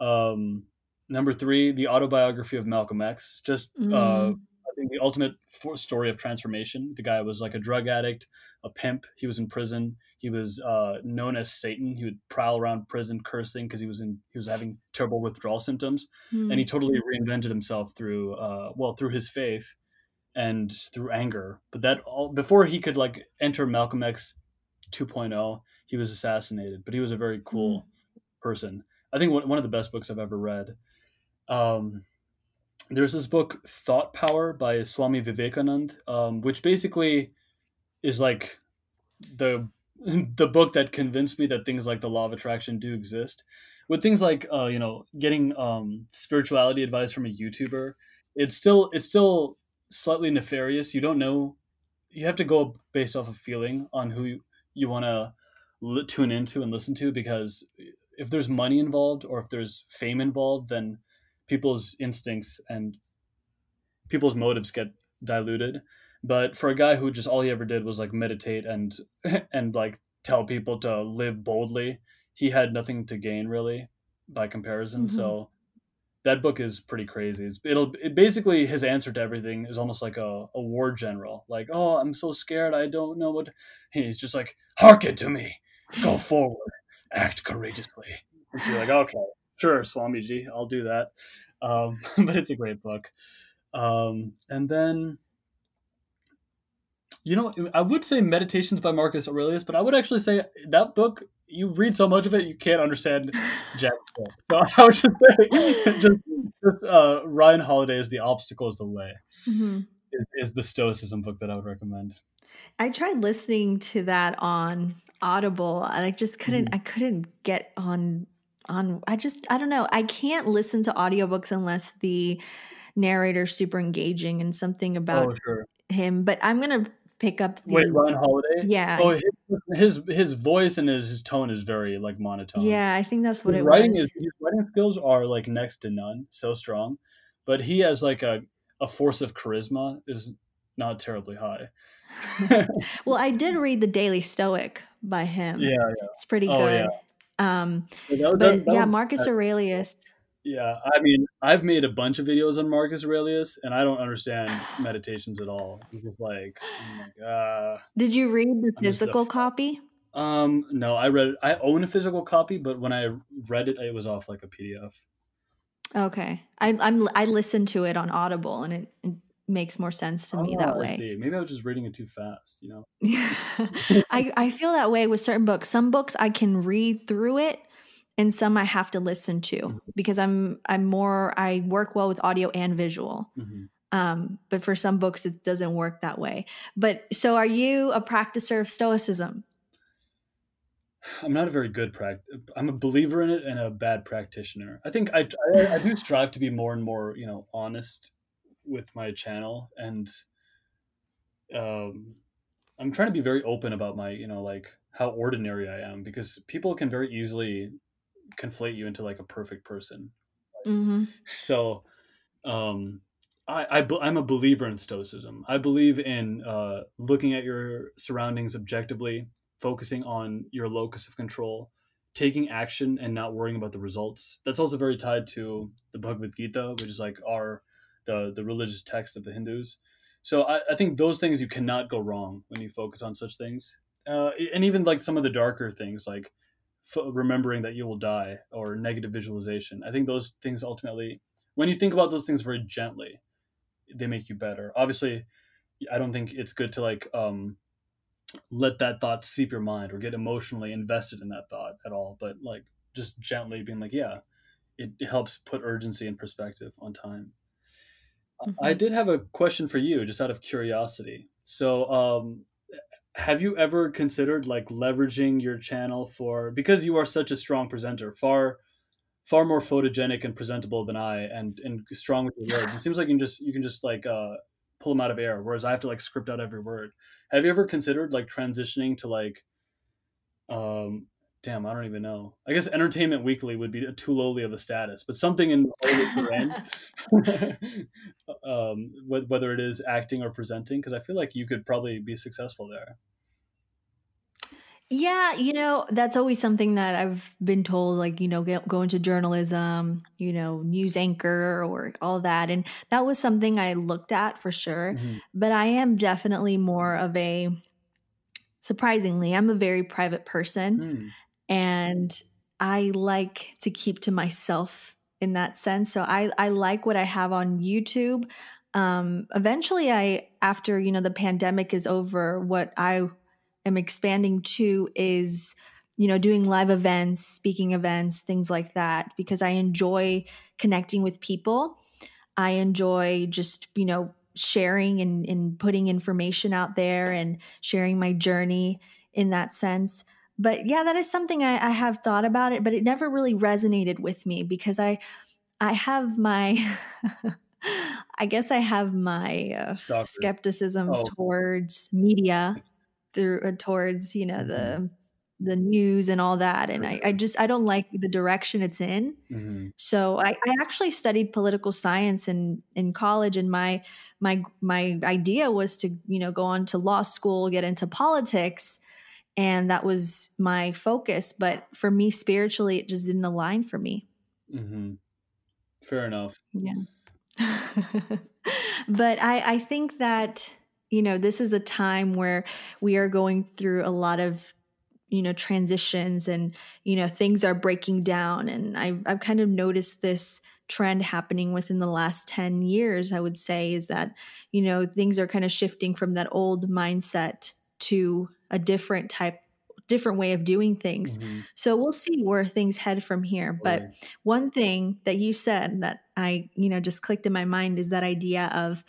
Um, number three the autobiography of malcolm x. Just uh, mm. uh, think the ultimate story of transformation. The guy was like a drug addict, a pimp. He was in prison. He was uh, known as Satan. He would prowl around prison cursing because he was in he was having terrible withdrawal symptoms, mm. and he totally reinvented himself through uh, well through his faith and through anger. But that all before he could like enter Malcolm X 2.0, he was assassinated. But he was a very cool mm. person. I think one of the best books I've ever read. Um, there's this book thought power by swami vivekanand um, which basically is like the <laughs> the book that convinced me that things like the law of attraction do exist. With things like uh, you know getting um, spirituality advice from a youtuber it's still it's still slightly nefarious. You don't know you have to go based off of feeling on who you, you want to li- tune into and listen to because if there's money involved or if there's fame involved then people's instincts and people's motives get diluted. But for a guy who just all he ever did was like meditate and <laughs> and like tell people to live boldly, he had nothing to gain really by comparison. Mm-hmm. So that book is pretty crazy. It's, it'll it basically his answer to everything is almost like a, a war general. Like, oh, I'm so scared. I don't know what. He's just like, hearken to me, go forward, act courageously. And so you're like, okay, sure, Swamiji, I'll do that. Um, <laughs> but it's a great book. Um, and then, you know, I would say Meditations by Marcus Aurelius, but I would actually say that book. You read so much of it, you can't understand Jack. <laughs> So <laughs> I would just say, just, just uh, Ryan Holiday is the obstacle is the way. Mm-hmm. Is, is the Stoicism book that I would recommend. I tried listening to that on Audible and I just couldn't mm. I couldn't get on on I just I don't know. I can't listen to audiobooks unless the narrator's super engaging and something about oh, sure. him. But I'm gonna pick up the Wait, Ryan Holiday? Yeah. Oh his, his voice and his, his tone is very like monotone. Yeah, I think that's what his it writing was. Is, his writing skills are like next to none, so strong. But he has like a, a force of charisma is not terribly high. <laughs> well, I did read The Daily Stoic by him. Yeah, yeah. It's pretty oh, good. Yeah. Um, that, that, but that, yeah, Marcus Aurelius. Yeah, I mean, I've made a bunch of videos on Marcus Aurelius, and I don't understand <sighs> meditations at all. It's just like, oh god. Did you read the physical copy? Um, no, I read. I own a physical copy, but when I read it, it was off like a PDF. Okay, I, I'm I listened to it on Audible, and it, it makes more sense to me oh, that way. Maybe I was just reading it too fast, you know. <laughs> <laughs> I I feel that way with certain books. Some books I can read through it and some I have to listen to mm-hmm. because I'm I'm more I work well with audio and visual. Mm-hmm. Um, but for some books it doesn't work that way. But so are you a practicer of stoicism? I'm not a very good practice. I'm a believer in it and a bad practitioner. I think I, I, I do strive to be more and more, you know, honest with my channel and um I'm trying to be very open about my, you know, like how ordinary I am because people can very easily conflate you into like a perfect person. Mm-hmm. So, um, I, I am a believer in stoicism. I believe in uh, looking at your surroundings objectively, focusing on your locus of control, taking action, and not worrying about the results. That's also very tied to the Bhagavad Gita, which is like our the the religious text of the Hindus. So I, I think those things you cannot go wrong when you focus on such things, uh, and even like some of the darker things like f- remembering that you will die or negative visualization. I think those things ultimately, when you think about those things very gently, they make you better. Obviously, I don't think it's good to like um, let that thought seep your mind or get emotionally invested in that thought at all. But like just gently being like, yeah, it, helps put urgency and perspective on time. Mm-hmm. I did have a question for you, just out of curiosity. So, um, have you ever considered like leveraging your channel for because you are such a strong presenter, far far more photogenic and presentable than I, and and strong with your words. It seems like you can just you can just like uh, pull them out of air, whereas I have to like script out every word. Have you ever considered like transitioning to like um damn, I don't even know. I guess Entertainment Weekly would be too lowly of a status, but something in the <laughs> <laughs> um, whether it is acting or presenting, because I feel like you could probably be successful there. Yeah, you know, that's always something that I've been told, like, you know, get, go into journalism, you know, news anchor or all that. And that was something I looked at for sure. Mm-hmm. But I am definitely more of a, surprisingly, I'm a very private person. Mm and I like to keep to myself in that sense. So I I like what I have on YouTube. Um, eventually, I after you know the pandemic is over, what I am expanding to is you know doing live events, speaking events, things like that because I enjoy connecting with people. I enjoy just you know sharing and, and putting information out there and sharing my journey in that sense but yeah that is something I, I, have thought about it but it never really resonated with me because i i have my <laughs> i guess i have my uh, skepticism oh. towards media through uh, towards you know mm-hmm. the the news and all that and I, I just i don't like the direction it's in mm-hmm. so I, I actually studied political science in in college and my my my idea was to you know go on to law school get into politics and that was my focus but for me spiritually it just didn't align for me. Mm-hmm. fair enough. Yeah. <laughs> But i i think that you know this is a time where we are going through a lot of you know transitions and you know things are breaking down. And I've, I've kind of noticed this trend happening within the last 10 years i would say is that you know things are kind of shifting from that old mindset to a different type different way of doing things. Mm-hmm. So we'll see where things head from here. But right. one thing that you said that I, you know, just clicked in my mind is that idea of,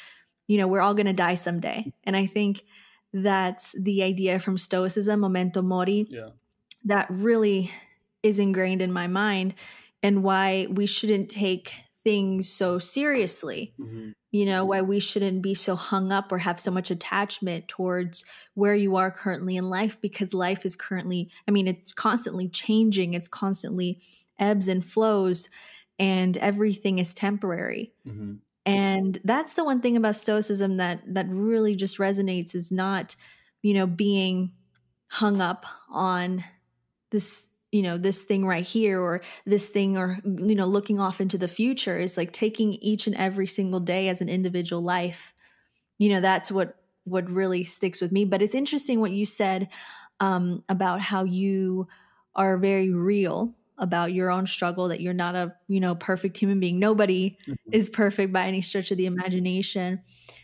you know, we're all going to die someday. And I think that's the idea from Stoicism, memento mori, yeah. that really is ingrained in my mind and why we shouldn't take things so seriously. Mm-hmm you know, why we shouldn't be so hung up or have so much attachment towards where you are currently in life because life is currently, I mean, it's constantly changing, it's constantly ebbs and flows, and everything is temporary. Mm-hmm. And that's the one thing about stoicism that that really just resonates is not, you know, being hung up on this you know this thing right here or this thing or you know looking off into the future is like taking each and every single day as an individual life. You know that's what what really sticks with me. But it's interesting what you said um, about how you are very real about your own struggle that you're not a you know perfect human being. Nobody mm-hmm. is perfect by any stretch of the imagination.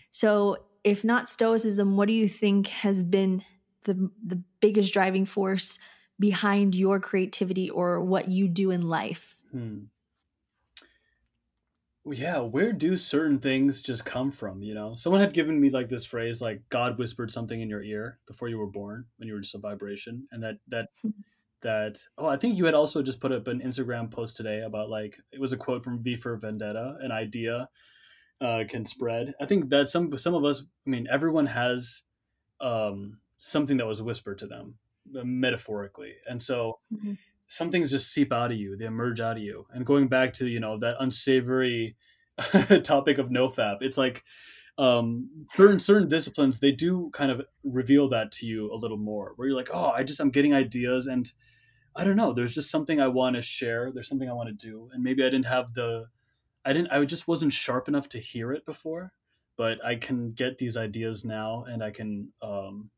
So if not stoicism what do you think has been the the biggest driving force behind your creativity or what you do in life? Hmm. Yeah, where do certain things just come from? You know, someone had given me like this phrase, like God whispered something in your ear before you were born, when you were just a vibration, and that that <laughs> that. Oh, I think you had also just put up an Instagram post today about like it was a quote from V for Vendetta, an idea uh, can spread. I think that some some of us, I mean, everyone has um, something that was whispered to them metaphorically. And so mm-hmm. some things just seep out of you they emerge out of you. And going back to you know that unsavory <laughs> topic of nofap it's like um certain certain disciplines they do kind of reveal that to you a little more where you're like oh i just i'm getting ideas and i don't know there's just something i want to share there's something i want to do. And maybe i didn't have the i didn't i just wasn't sharp enough to hear it before but i can get these ideas now and i can um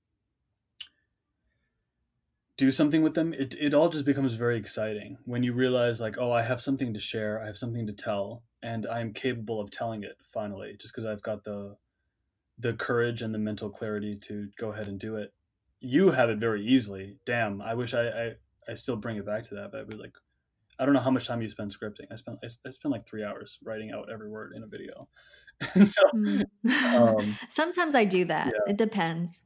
do something with them, it, it all just becomes very exciting when you realize like, oh, I have something to share, I have something to tell, and I'm capable of telling it finally, just because I've got the the courage and the mental clarity to go ahead and do it. You have it very easily. Damn, I wish I I, I still bring it back to that, but I'd be like, I don't know how much time you spend scripting. I spent I, I spent like three hours writing out every word in a video. <laughs> so, mm. um, <laughs> sometimes I do that. Yeah. It depends.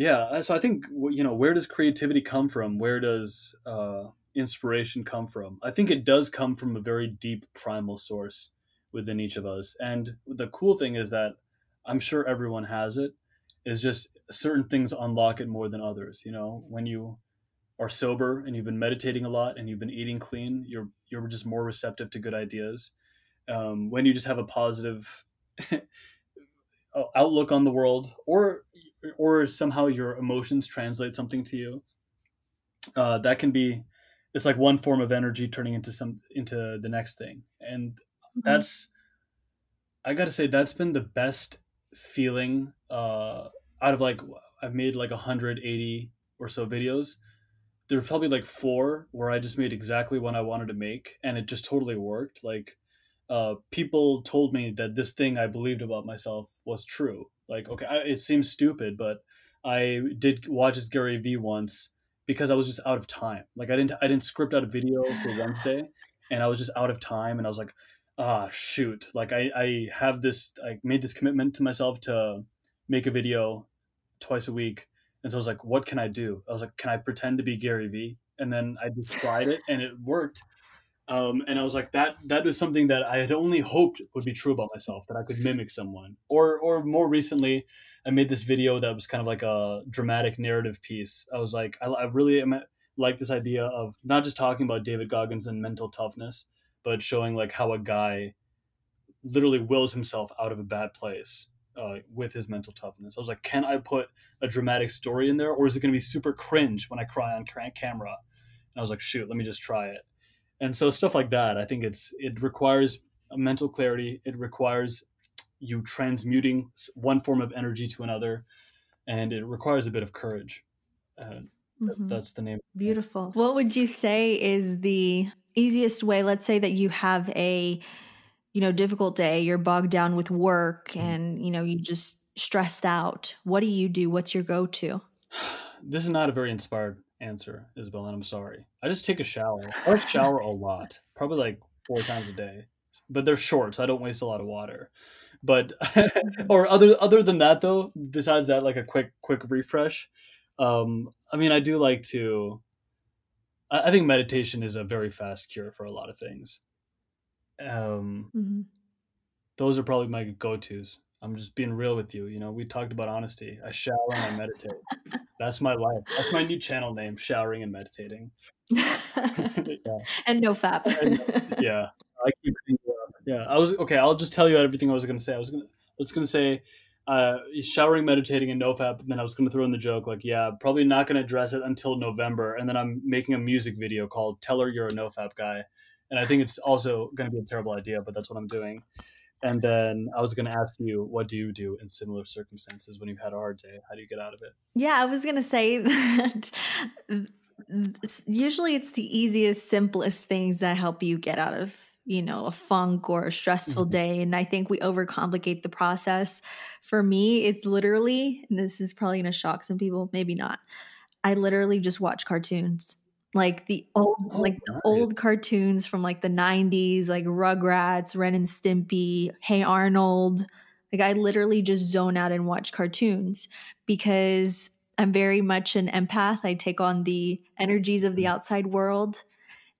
Yeah, uh, so I think you know where does creativity come from? Where does uh, inspiration come from? I think it does come from a very deep primal source within each of us. And the cool thing is that I'm sure everyone has it. Is just certain things unlock it more than others. You know, when you are sober and you've been meditating a lot and you've been eating clean, you're you're just more receptive to good ideas. Um, when you just have a positive <laughs> outlook on the world, or or somehow your emotions translate something to you uh, that can be it's like one form of energy turning into some into the next thing. And mm-hmm. that's i gotta say that's been the best feeling uh, out of like i've made like 180 or so videos. There's probably like four where i just made exactly what i wanted to make and it just totally worked. Like uh, people told me that this thing i believed about myself was true like, okay, I, it seems stupid, but I did watch this Gary Vee once because I was just out of time. Like, I didn't I didn't script out a video for Wednesday, and I was just out of time, and I was like, ah, shoot. Like, I I have this. I made this commitment to myself to make a video twice a week, and so I was like, what can I do? I was like, can I pretend to be Gary Vee? And then I just tried it, and it worked. Um, and I was like, that that was something that I had only hoped would be true about myself, that I could mimic someone. Or or more recently, I made this video that was kind of like a dramatic narrative piece. I was like, I, I really am, like this idea of not just talking about David Goggins and mental toughness, but showing like how a guy literally wills himself out of a bad place uh, with his mental toughness. I was like, can I put a dramatic story in there, or is it going to be super cringe when I cry on camera? And I was like, shoot, let me just try it and so stuff like that i think it's it requires mental clarity it requires you transmuting one form of energy to another and it requires a bit of courage uh, mm-hmm. that's the name. Beautiful. What would you say is the easiest way? Let's say that you have a you know difficult day you're bogged down with work mm-hmm. and you know you just stressed out what do you do what's your go-to <sighs> this is not a very inspired answer isabel and i'm sorry. I just take a shower. I like shower a lot probably like four times a day. But they're short so i don't waste a lot of water. But <laughs> or other other than that though besides that like a quick quick refresh um i mean i do like to I, I think meditation is a very fast cure for a lot of things. Um, mm-hmm. Those are probably my go tos. I'm just being real with you. You know, we talked about honesty. I shower and I meditate. <laughs> That's my life. That's my new channel name: showering and meditating. <laughs> yeah. And no fap. yeah, I keep. Yeah, I was okay. I'll just tell you everything I was going to say. I was going to. I was to say uh, showering, meditating, and nofap. And then I was going to throw in the joke, like, yeah, probably not going to address it until November. And then I'm making a music video called "Tell Her You're a Nofap Guy," and I think it's also going to be a terrible idea, but that's what I'm doing. And then I was going to ask you, what do you do in similar circumstances when you've had a hard day? How do you get out of it? Yeah, I was going to say <laughs> that usually it's the easiest, simplest things that help you get out of you know a funk or a stressful mm-hmm. day and i think we overcomplicate the process for me it's literally and this is probably going to shock some people maybe not i literally just watch cartoons like the old oh, like the old cartoons from like the 90s like rugrats ren and stimpy hey arnold. Like i literally just zone out and watch cartoons because i'm very much an empath. I take on the energies of the mm. outside world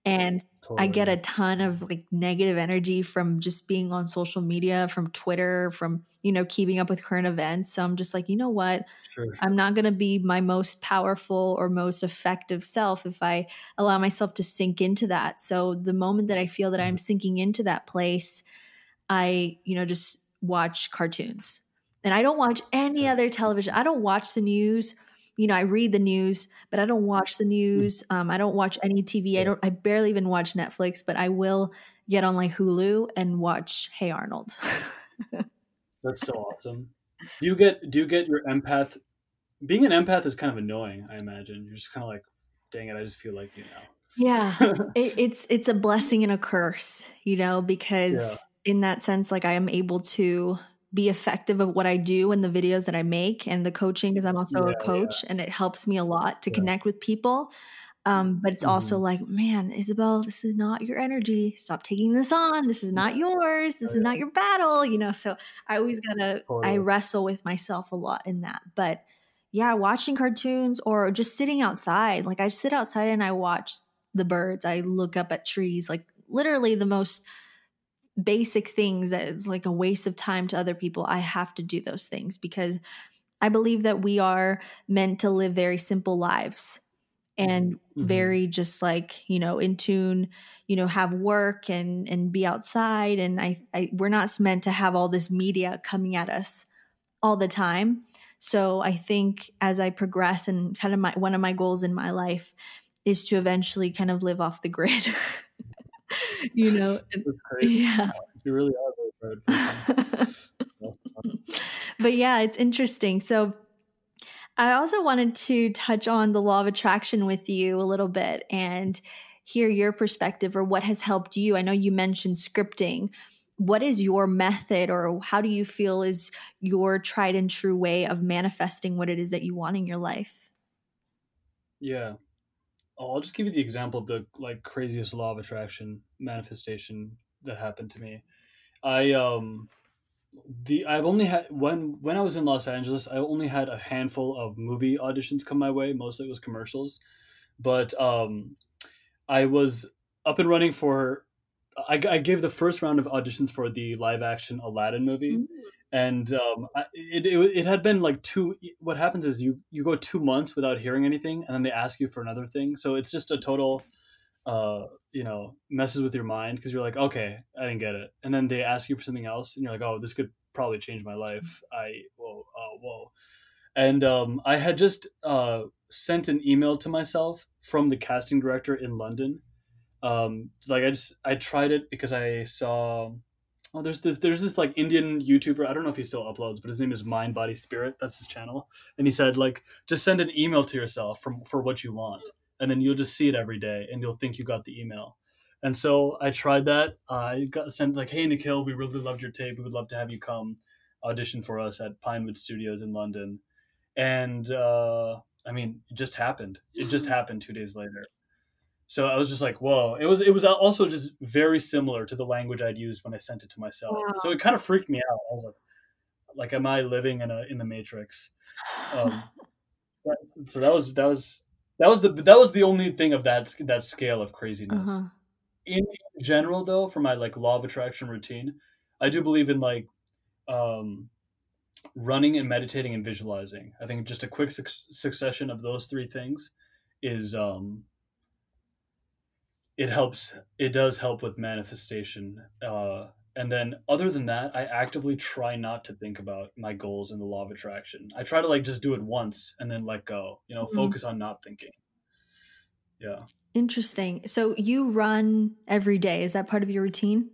and totally. i get a ton of like negative energy from just being on social media from twitter from you know keeping up with current events so i'm just like you know what Sure. I'm not going to be my most powerful or most effective self if I allow myself to sink into that. So the moment that I feel that I'm mm-hmm. sinking into that place, I, you know, just watch cartoons. And I don't watch any other television. I don't watch the news. You know, I read the news, but I don't watch the mm. news. Um, I don't watch any TV. I don't. I barely even watch Netflix, but I will get on like Hulu and watch Hey Arnold. <laughs> That's so awesome. Do you get do you get your empath? Being an empath is kind of annoying. I imagine you're just kind of like, dang it, I just feel like you know. Yeah, <laughs> it, it's it's a blessing and a curse, you know, because yeah. in that sense, like I am able to be effective of what I do and the videos that I make and the coaching because I'm also yeah, a coach yeah. and it helps me a lot to connect with people. Um, but it's mm-hmm. also like, man, Isabel, this is not your energy. Stop taking this on. This is not yours. This oh, is not your battle. You know, so I always gotta, totally. I wrestle with myself a lot in that. But yeah, watching cartoons or just sitting outside. Like I sit outside and I watch the birds. I look up at trees, like literally the most basic things that it's like a waste of time to other people. I have to do those things because I believe that we are meant to live very simple lives and mm-hmm. very just like you know in tune you know have work and and be outside and I, I we're not meant to have all this media coming at us all the time so i think as i progress and kind of my one of my goals in my life is to eventually kind of live off the grid <laughs> <laughs> you know <laughs> yeah you really are <laughs> but yeah it's interesting so I also wanted to touch on the law of attraction with you a little bit and hear your perspective or what has helped you. I know you mentioned scripting. What is your method or how do you feel is your tried and true way of manifesting what it is that you want in your life? Yeah. I'll just give you the example of the like craziest law of attraction manifestation that happened to me. I um the I've only had when when I was in Los Angeles, I only had a handful of movie auditions come my way. Mostly it was commercials, but um, I was up and running for. I, I gave the first round of auditions for the live action Aladdin movie, mm-hmm. And um, it, it it had been like two. What happens is you you go two months without hearing anything, and then they ask you for another thing. So it's just a total uh, you know, messes with your mind because you're like, okay, I didn't get it, and then they ask you for something else, and you're like, oh, this could probably change my life. I whoa, uh, whoa, and um, I had just uh, sent an email to myself from the casting director in London. Um, like I just I tried it because I saw oh, there's this there's this like Indian YouTuber. I don't know if he still uploads, but his name is Mind Body Spirit. That's his channel, and he said like just send an email to yourself from for what you want, and then you'll just see it every day, and you'll think you got the email. And so I tried that. I got sent like, "Hey Nikhil, we really loved your tape. We would love to have you come audition for us at Pinewood Studios in London." And uh, I mean, it just happened. It just <gasps> happened two days later. So I was just like, "Whoa!" It was it was also just very similar to the language I'd used when I sent it to myself. Wow. So it kind of freaked me out. I was like, "Like, am I living in a in the Matrix?" Um, <sighs> so that was that was that was the that was the only thing of that that scale of craziness. Uh-huh in general though for my like law of attraction routine i do believe in like um running and meditating and visualizing i think just a quick su- succession of those three things is um it helps it does help with manifestation uh and then other than that i actively try not to think about my goals in the law of attraction i try to like just do it once and then let go you know mm-hmm. focus on not thinking yeah Interesting. So you run every day. Is that part of your routine?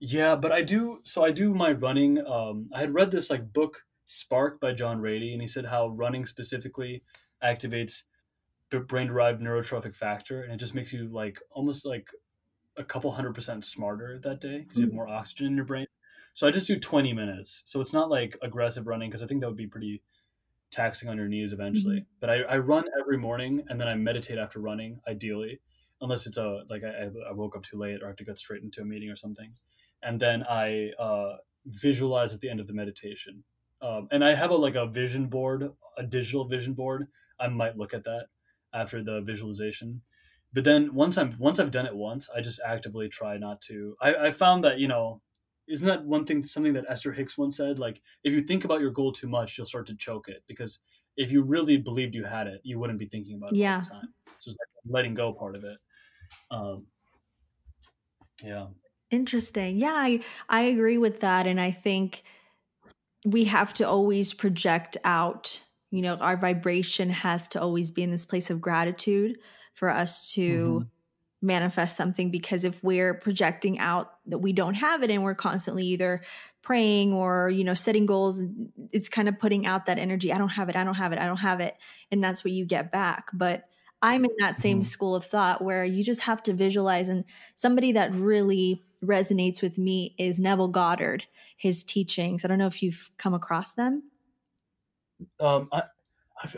Yeah, but I do. So I do my running. Um, I had read this like book Spark by John Ratey, and he said how running specifically activates the brain-derived neurotrophic factor, and it just makes you like almost like a couple hundred percent smarter that day because you have mm. more oxygen in your brain. So I just do 20 minutes. So it's not like aggressive running because I think that would be pretty taxing on your knees eventually. Mm-hmm. But I, I run every morning and then I meditate after running, ideally, unless it's a like I, I woke up too late or I have to get straight into a meeting or something. And then I uh, visualize at the end of the meditation. Um, and I have a like a vision board, a digital vision board. I might look at that after the visualization. But then once I'm once I've done it once, I just actively try not to. I, I found that you know isn't that one thing something that Esther Hicks once said? Like, if you think about your goal too much, you'll start to choke it because if you really believed you had it, you wouldn't be thinking about it yeah. all the time. So it's like letting go part of it. Um, yeah. Interesting. Yeah, I I agree with that, and I think we have to always project out. You know, our vibration has to always be in this place of gratitude for us to. Mm-hmm manifest something because if we're projecting out that we don't have it and we're constantly either praying or you know setting goals it's kind of putting out that energy i don't have it i don't have it i don't have it and that's what you get back but i'm in that same mm-hmm. school of thought where you just have to visualize and somebody that really resonates with me is neville goddard his teachings i don't know if you've come across them um, I,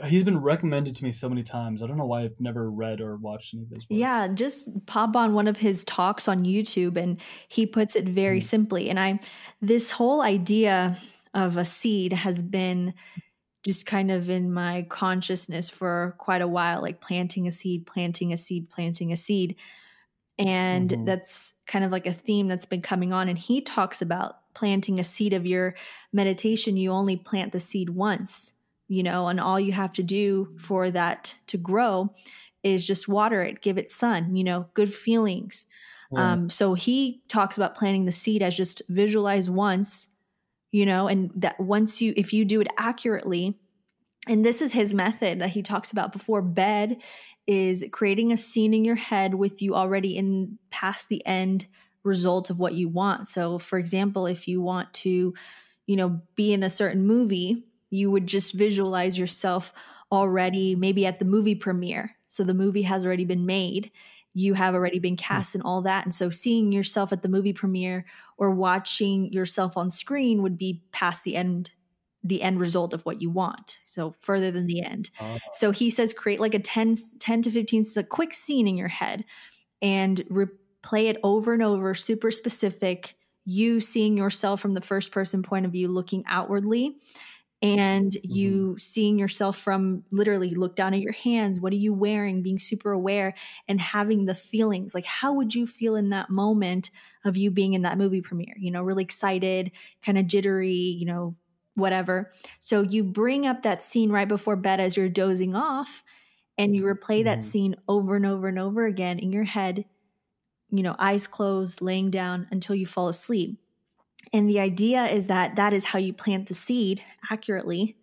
he's been recommended to me so many times. I don't know why I've never read or watched any of his. Books. Yeah, just pop on one of his talks on YouTube, and he puts it very mm. simply. And I, this whole idea of a seed has been just kind of in my consciousness for quite a while, like planting a seed, planting a seed, planting a seed, and mm-hmm. that's kind of like a theme that's been coming on. And he talks about planting a seed of your meditation. You only plant the seed once you know, and all you have to do for that to grow is just water it, give it sun, you know, good feelings. Um, so he talks about planting the seed as just visualize once, you know, and that once you, if you do it accurately, and this is his method that he talks about before bed is creating a scene in your head with you already in past the end result of what you want. So, for example, if you want to, you know, be in a certain movie, you would just visualize yourself already maybe at the movie premiere so the movie has already been made you have already been hmm. cast and all that and so seeing yourself at the movie premiere or watching yourself on screen would be past the end the end result of what you want so further than the end uh-huh. so he says create like a 10 10 to 15 a quick scene in your head and replay it over and over super specific you seeing yourself from the first person point of view looking outwardly and mm-hmm. you mm-hmm. seeing yourself from literally look down at your hands what are you wearing being super aware and having the feelings like how would you feel in that moment of you being in that movie premiere you know really excited kind of jittery you know whatever so you bring up that scene right before bed as you're dozing off and you replay that mm-hmm. scene over and over and over again in your head you know eyes closed laying down until you fall asleep and the idea is that that is how you plant the seed accurately.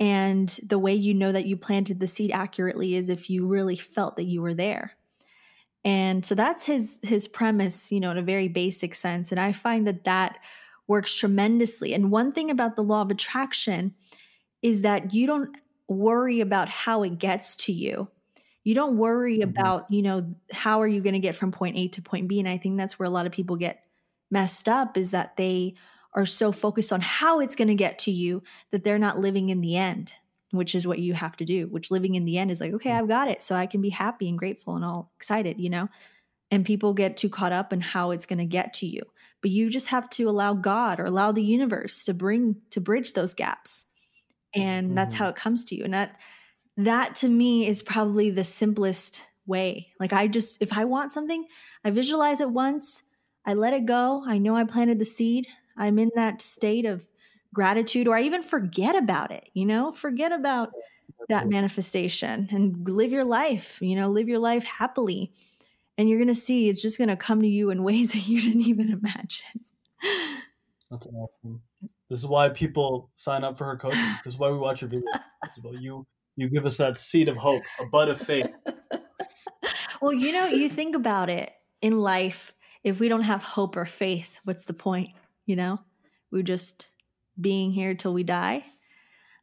And the way you know that you planted the seed accurately is if you really felt that you were there. And so that's his his premise, you know, in a very basic sense. And I find that that works tremendously. And one thing about the law of attraction is that you don't worry about how it gets to you. You don't worry mm-hmm. about, you know, how are you going to get from point A to point B? And I think that's where a lot of people get messed up is that they are so focused on how it's going to get to you that they're not living in the end, which is what you have to do, which living in the end is like, okay, mm. I've got it. So I can be happy and grateful and all excited, you know? And people get too caught up in how it's going to get to you. But you just have to allow God or allow the universe to bring, to bridge those gaps. And mm-hmm. that's how it comes to you. And that, that to me is probably the simplest way. Like I just, if I want something, I visualize it once, I let it go. I know I planted the seed. I'm in that state of gratitude, or I even forget about it, you know, forget about that manifestation and live your life, you know, live your life happily. And you're going to see it's just going to come to you in <laughs> ways that you didn't even imagine. That's awesome. This is why people sign up for her coaching. This is why we watch your videos. You you give us that seed of hope, a bud of faith. <laughs> well, you know, you think about it in life, if we don't have hope or faith, what's the point? You know, we're just being here till we die.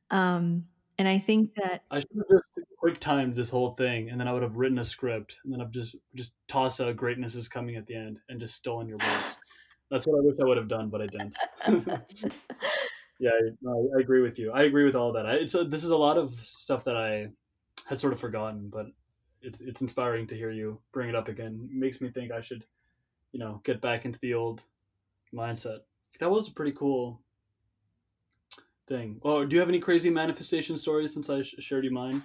Um, and I think that I should have just quick timed this whole thing, and then I would have written a script, and then I've just just tossed out "greatness is coming" at the end, and just stolen your words. <laughs> That's what I wish I would have done, but I didn't. <laughs> yeah, I, I, agree with you. I agree with all that. I, it's a, this is a lot of stuff that I had sort of forgotten, but it's it's inspiring to hear you bring it up again. It makes me think I should, you know, get back into the old mindset. That was a pretty cool thing. Oh, do you have any crazy manifestation stories since I sh- shared you mine?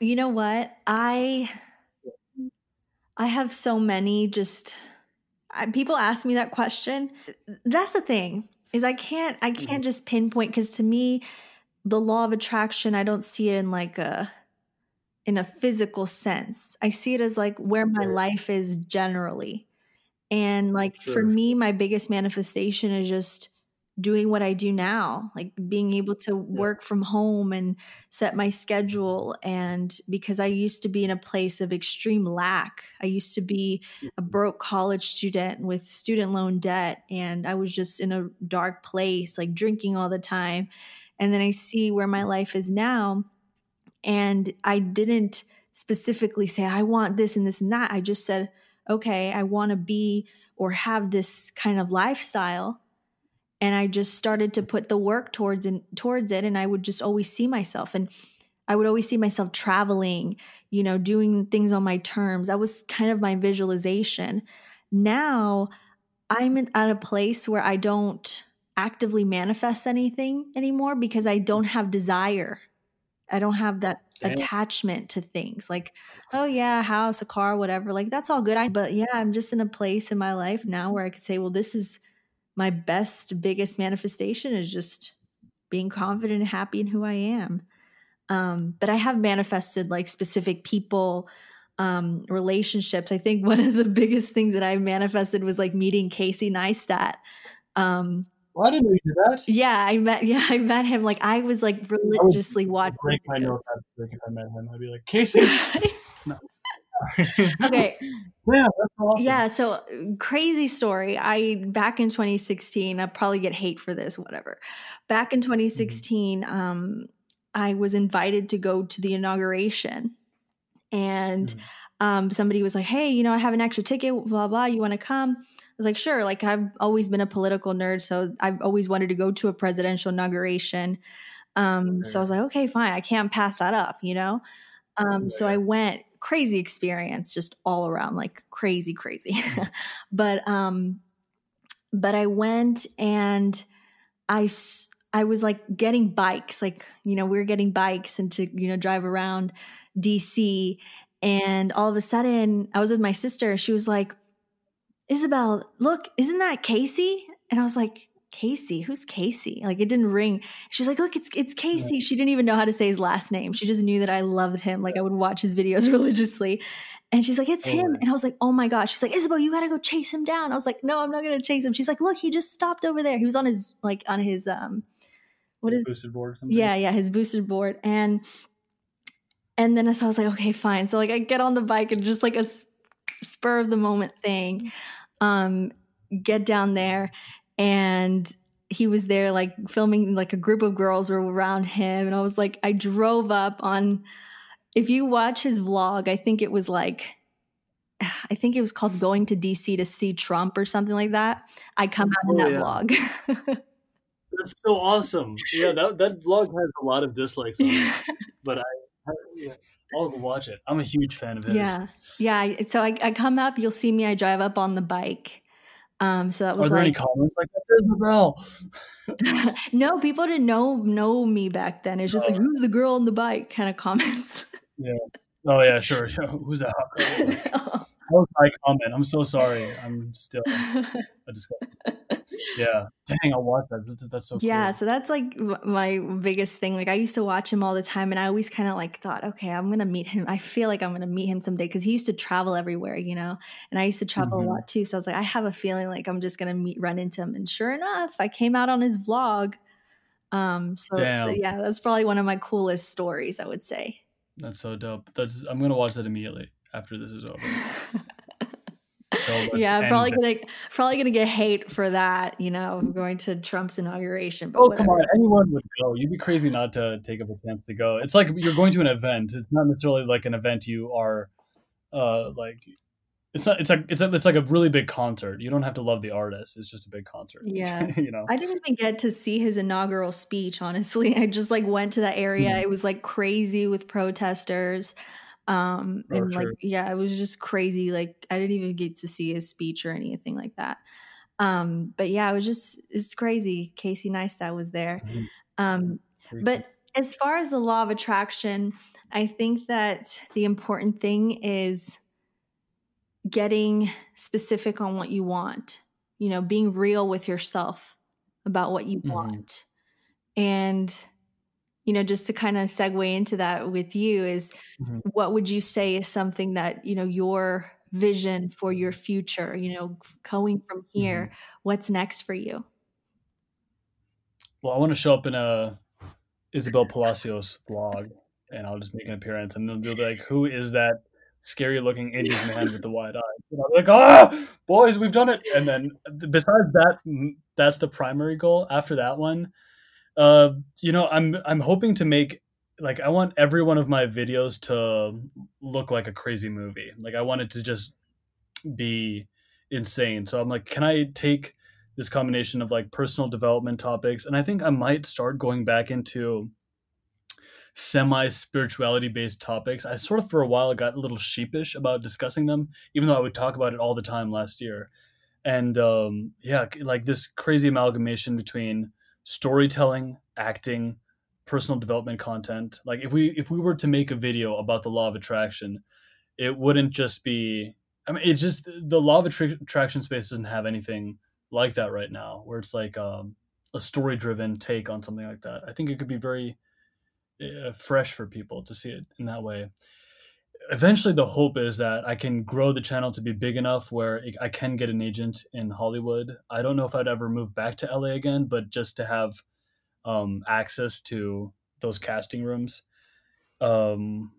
You know what? I I have so many just people ask me that question. That's the thing is I can't I can't mm-hmm. just pinpoint because to me the law of attraction I don't see it in like a in a physical sense. I see it as like where my life is generally. And like sure. for me my biggest manifestation is just doing what I do now, like being able to work from home and set my schedule. And because I used to be in a place of extreme lack, I used to be a broke college student with student loan debt, and I was just in a dark place, like drinking all the time. And then I see where my mm. life is now. And I didn't specifically say, I want this and this and that. I just said, okay, I want to be or have this kind of lifestyle and I just started to put the work towards and towards it and I would just always see myself and I would always see myself traveling, you know, doing things on my terms. That was kind of my visualization. Now I'm in, at a place where I don't actively manifest anything anymore because I don't have desire. I don't have that Damn. attachment to things like, oh yeah, a house, a car, whatever. Like that's all good. I, but yeah, I'm just in a place in my life now where I could say, well, this is my best, biggest manifestation is just being confident and happy in who I am. Um, but I have manifested like specific people, um, relationships. I think <laughs> one of the biggest things that I manifested was like meeting Casey Neistat. Um, well, I didn't did that. Yeah, I met. Yeah, I met him. Like I was like religiously <laughs> watching. Break my notes. If I met him, I'd be like Casey. <laughs> okay. <laughs> Yeah, awesome. Yeah, so crazy story. I back in 2016, I probably get hate for this, whatever. Back in 2016, mm-hmm. um, I was invited to go to the inauguration, and mm-hmm. um, somebody was like, "Hey, you know, I have an extra ticket. Blah blah. You want to come?" I was like, "Sure." Like I've always been a political nerd, so I've always wanted to go to a presidential inauguration. Um, okay. So I was like, "Okay, fine. I can't pass that up," you know. Um, so I went crazy experience just all around like crazy crazy mm-hmm. <laughs> but um but i went and i i was like getting bikes like you know we were getting bikes and to you know drive around dc and all of a sudden i was with my sister she was like isabel look isn't that casey and i was like Casey, who's Casey? Like it didn't ring. She's like, look, it's it's Casey. She didn't even know how to say his last name. She just knew that I loved him. Like I would watch his videos <laughs> religiously. And she's like, it's oh, him. And I was like, oh my gosh. She's like, Isabel, you gotta go chase him down. I was like, no, I'm not gonna chase him. She's like, look, he just stopped over there. He was on his like on his um what is boosted board Yeah, yeah, his boosted board. And And then so I was like, okay, fine. So like I get on the bike and just like a spur of the moment thing, um, get down there and he was there like filming like a group of girls were around him and I was like I drove up on if you watch his vlog, I think it was like I think it was called going to DC to see Trump or something like that. I come out oh, in that yeah. vlog. <laughs> That's so awesome. Yeah, that that vlog has a lot of dislikes on it, <laughs> but I, I yeah, I'll watch it. I'm a huge fan of his. Yeah, yeah. So I, I come up, you'll see me. I drive up on the bike. Um, so that was Are there like, any comments like that's Isabel? <laughs> no, people didn't know know me back then. It's just oh. like who's the girl on the bike kind of comments. Yeah. Oh yeah, sure. <laughs> Who's that hot girl? <laughs> that was my comment. I'm so sorry. I'm still. I just got. Yeah. Dang, I'll watch that. That's, that's so. Yeah. Cool. So that's like my biggest thing. Like I used to watch him all the time, and I always kind of like thought, okay, I'm gonna meet him. I feel like I'm gonna meet him someday because he used to travel everywhere, you know, and I used to travel mm-hmm. a lot too. So I was like, I have a feeling like I'm just gonna meet, run into him, and sure enough, I came out on his vlog. Um. So Damn. yeah, that's probably one of my coolest stories. I would say. That's so dope. That's I'm gonna watch that immediately after this is over. <laughs> So yeah, probably gonna probably gonna get hate for that. You know, going to Trump's inauguration. But oh whatever. come on, anyone would go. You'd be crazy not to take up a chance to go. It's like you're going to an event. It's not necessarily like an event you are, uh, like. It's not. It's like it's a, it's like a really big concert. You don't have to love the artist. It's just a big concert. <laughs> Yeah, you know. I didn't even get to see his inaugural speech. Honestly, <laughs> I just like went to that area. Mm-hmm. It was like crazy with protesters. Um, oh, and like, yeah, it was just crazy. Like, I didn't even get to see his speech or anything like that. Um, but yeah, it was just, it's crazy. Casey Neistat was there. Mm-hmm. Um, but as far as the law of attraction, I think that the important thing is getting specific on what you want, you know, being real with yourself about what you mm-hmm. want. And you know just to kind of segue into that with you is mm-hmm. what would you say is something that you know your vision for your future you know going from here mm-hmm. what's next for you well i want to show up in a isabel palacios vlog and i'll just make an appearance and they'll be like who is that scary looking indian man with the wide eyes and i'm like ah boys we've done it and then besides that that's the primary goal after that one uh, you know, I'm I'm hoping to make like I want every one of my videos to look like a crazy movie. Like I want it to just be insane. So I'm like, can I take this combination of like personal development topics and I think I might start going back into semi spirituality based topics. I sort of for a while got a little sheepish about discussing them, even though I would talk about it all the time last year. And um, yeah, like this crazy amalgamation between storytelling, acting, personal development content. Like if we if we were to make a video about the law of attraction, it wouldn't just be I mean, it just the law of attraction space doesn't have anything like that right now, where it's like um, a story driven take on something like that. I think it could be very uh, fresh for people to see it in that way eventually the hope is that I can grow the channel to be big enough where I can get an agent in Hollywood. I don't know if I'd ever move back to LA again, but just to have um, access to those casting rooms. Um,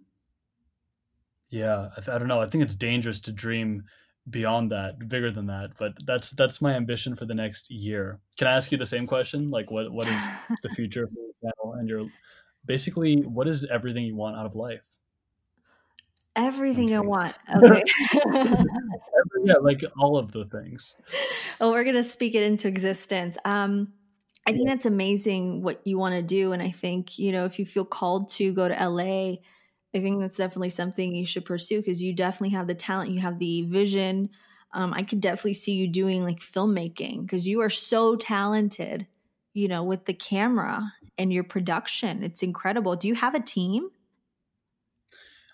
yeah, I, I don't know. I think it's dangerous to dream beyond that, bigger than that. But that's that's my ambition for the next year. Can I ask you the same question? Like, what what is <laughs> the future for the channel and your basically what is everything you want out of life? Everything okay. I want. <laughs> Okay. <laughs> yeah, like all of the things. Well, we're gonna speak it into existence. Um, I think that's amazing what you want to do, and I think you know if you feel called to go to LA, I think that's definitely something you should pursue because you definitely have the talent, you have the vision. Um, I could definitely see you doing like filmmaking because you are so talented, you know, with the camera and your production. It's incredible. Do you have a team?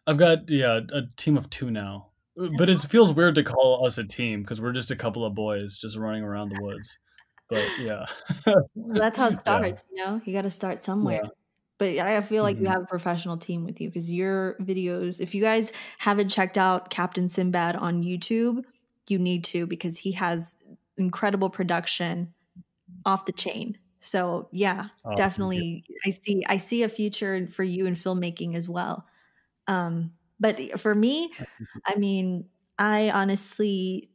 I've got yeah a team of two now, but it feels weird to call us a team because we're just a couple of boys just running around the woods. But yeah, that's how it <laughs> starts. Yeah. You know, you got to start somewhere. Yeah. But I feel like mm-hmm. you have a professional team with you because your videos. If you guys haven't checked out Captain Sinbad on YouTube, you need to because he has incredible production off the chain. So yeah, oh, definitely I see I see a future for you in filmmaking as well. Um, but for me, I mean, I honestly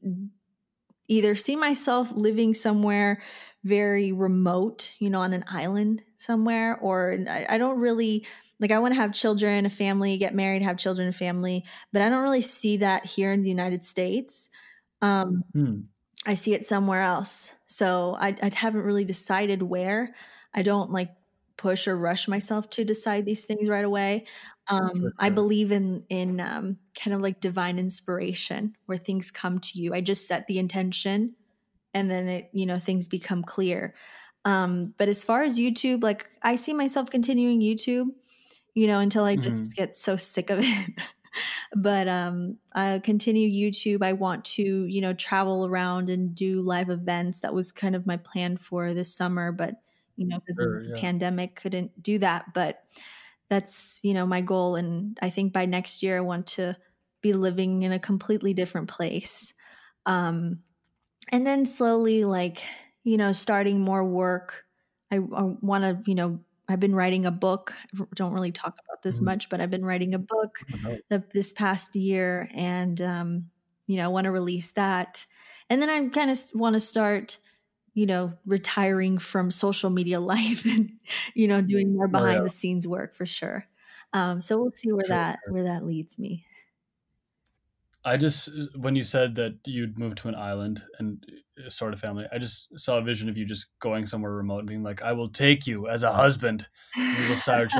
either see myself living somewhere very remote, you know, on an island somewhere, or I, I don't really like I want to have children, a family, get married, have children, a family, but I don't really see that here in the United States. Um, hmm. I see it somewhere else. So I, I haven't really decided where. I don't like push or rush myself to decide these things right away. Um, sure. I believe in in um, kind of like divine inspiration, where things come to you. I just set the intention, and then it you know things become clear. Um, but as far as YouTube, like I see myself continuing YouTube, you know, until I just mm-hmm. get so sick of it. <laughs> but um, I continue YouTube. I want to, you know, travel around and do live events. That was kind of my plan for this summer, but you know, because sure, of the yeah. pandemic, couldn't do that. But that's you know my goal, and I think by next year I want to be living in a completely different place. Um, and then slowly, like you know, starting more work. I, I want to, you know, I've been writing a book. I don't really talk about this mm-hmm. much, but I've been writing a book the, this past year, and um, you know, I want to release that. And then I kind of want to start, you know, retiring from social media <laughs> life and you know, doing more behind oh, yeah. the scenes work for sure. Um, so we'll see where sure. that where that leads me. I just when you said that you'd move to an island and uh, start a family, I just saw a vision of you just going somewhere remote and being like, "I will take you as a husband." You will <laughs> start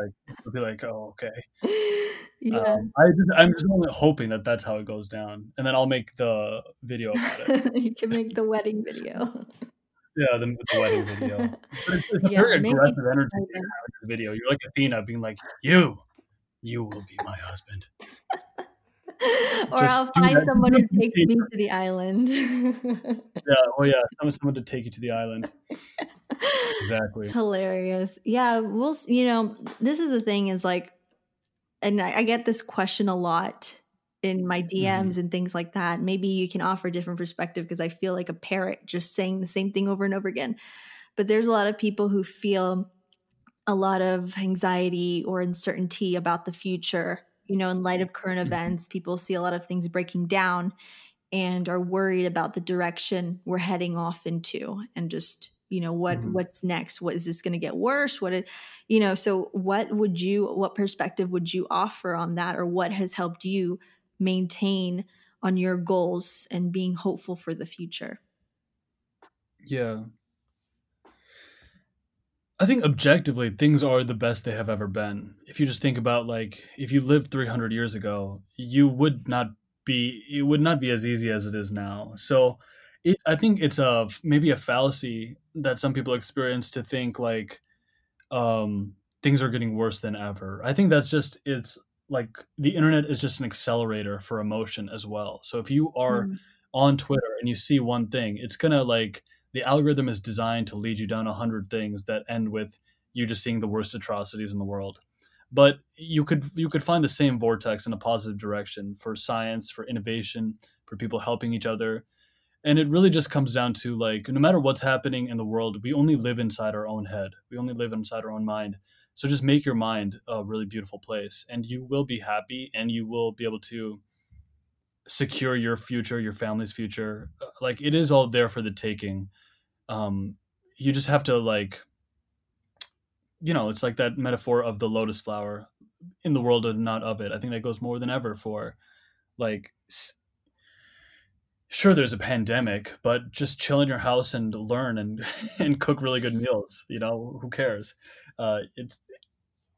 like, be like, "Oh, okay." <laughs> Yeah. Um, I just, I'm just only hoping that that's how it goes down, and then I'll make the video about it. <laughs> you can make the wedding video. Yeah, the, the wedding video. <laughs> But it's, it's a yeah, very aggressive energy video. You're like Athena being like, "You, you will be my husband." Or Just I'll find that. someone to take me to the island. <laughs> yeah, well, yeah, someone, someone to take you to the island. Exactly. It's hilarious. Yeah, we'll. You know, this is the thing is like, and I, I get this question a lot in my DMs mm-hmm. and things like that. Maybe you can offer a different perspective because I feel like a parrot just saying the same thing over and over again. But there's a lot of people who feel a lot of anxiety or uncertainty about the future you know, in light of current mm-hmm. events, people see a lot of things breaking down and are worried about the direction we're heading off into and just you know what mm-hmm. what's next what is this going to get worse what it, you know so what would you what perspective would you offer on that or what has helped you maintain on your goals and being hopeful for the future yeah I think objectively things are the best they have ever been. If you just think about like if you lived 300 years ago, you would not be it would not be as easy as it is now. So it, I think it's a maybe a fallacy that some people experience to think like um, things are getting worse than ever. I think that's just it's like the internet is just an accelerator for emotion as well. So if you are mm. on Twitter and you see one thing, it's gonna like the algorithm is designed to lead you down a hundred things that end with you just seeing the worst atrocities in the world. But you could you could find the same vortex in a positive direction for science for innovation for people helping each other. And it really just comes down to like no matter what's happening in the world we only live inside our own head. We only live inside our own mind. So just make your mind a really beautiful place and you will be happy and you will be able to secure your future your family's future. Uh, like it is all there for the taking um you just have to like you know it's like that metaphor of the lotus flower in the world and not of it. I think that goes more than ever for like sure there's a pandemic but just chill in your house and learn and <laughs> and cook really good meals you know who cares? Uh it's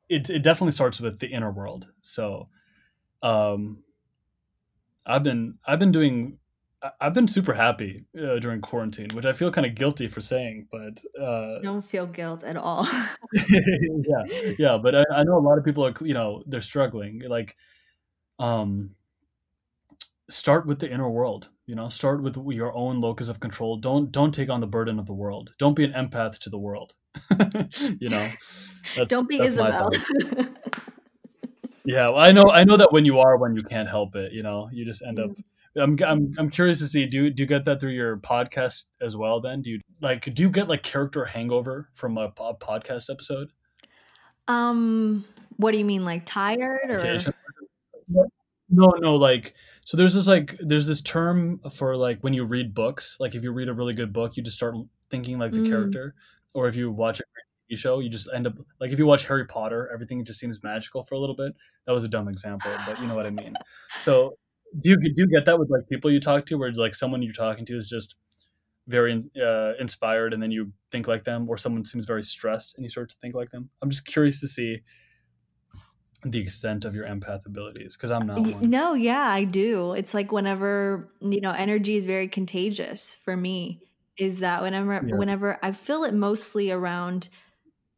it, it definitely starts with the inner world. So um i've been i've been doing I've been super happy uh, during quarantine, which I feel kind of guilty for saying, but uh, don't feel guilt at all. <laughs> <laughs> yeah, yeah, but I, I, know a lot of people are, you know, they're struggling. Like, um, start with the inner world. You know, start with your own locus of control. Don't don't take on the burden of the world. Don't be an empath to the world. <laughs> you know, don't be Isabel. yeah, well, I know. I know that when you are, when you can't help it, you know, you just end up I'm, I'm I'm curious to see do do you get that through your podcast as well? Then do you like do you get like character hangover from a, a podcast episode? Um, What do you mean, like tired or? Okay, No, no, like so there's this like there's this term for like when you read books, like if you read a really good book, you just start thinking like the Mm. character. Or if you watch a TV show, you just end up like if you watch Harry Potter, everything just seems magical for a little bit. That was a dumb example, but you know what I mean. So do you do you get that with like people you talk to where like someone you're talking to is just very uh, inspired and then you think like them or someone seems very stressed and you start to think like them? I'm just curious to see the extent of your empath abilities because I'm not one. No, yeah, I do. It's like whenever, you know, energy is very contagious for me. Is that whenever Yeah. whenever I feel it mostly around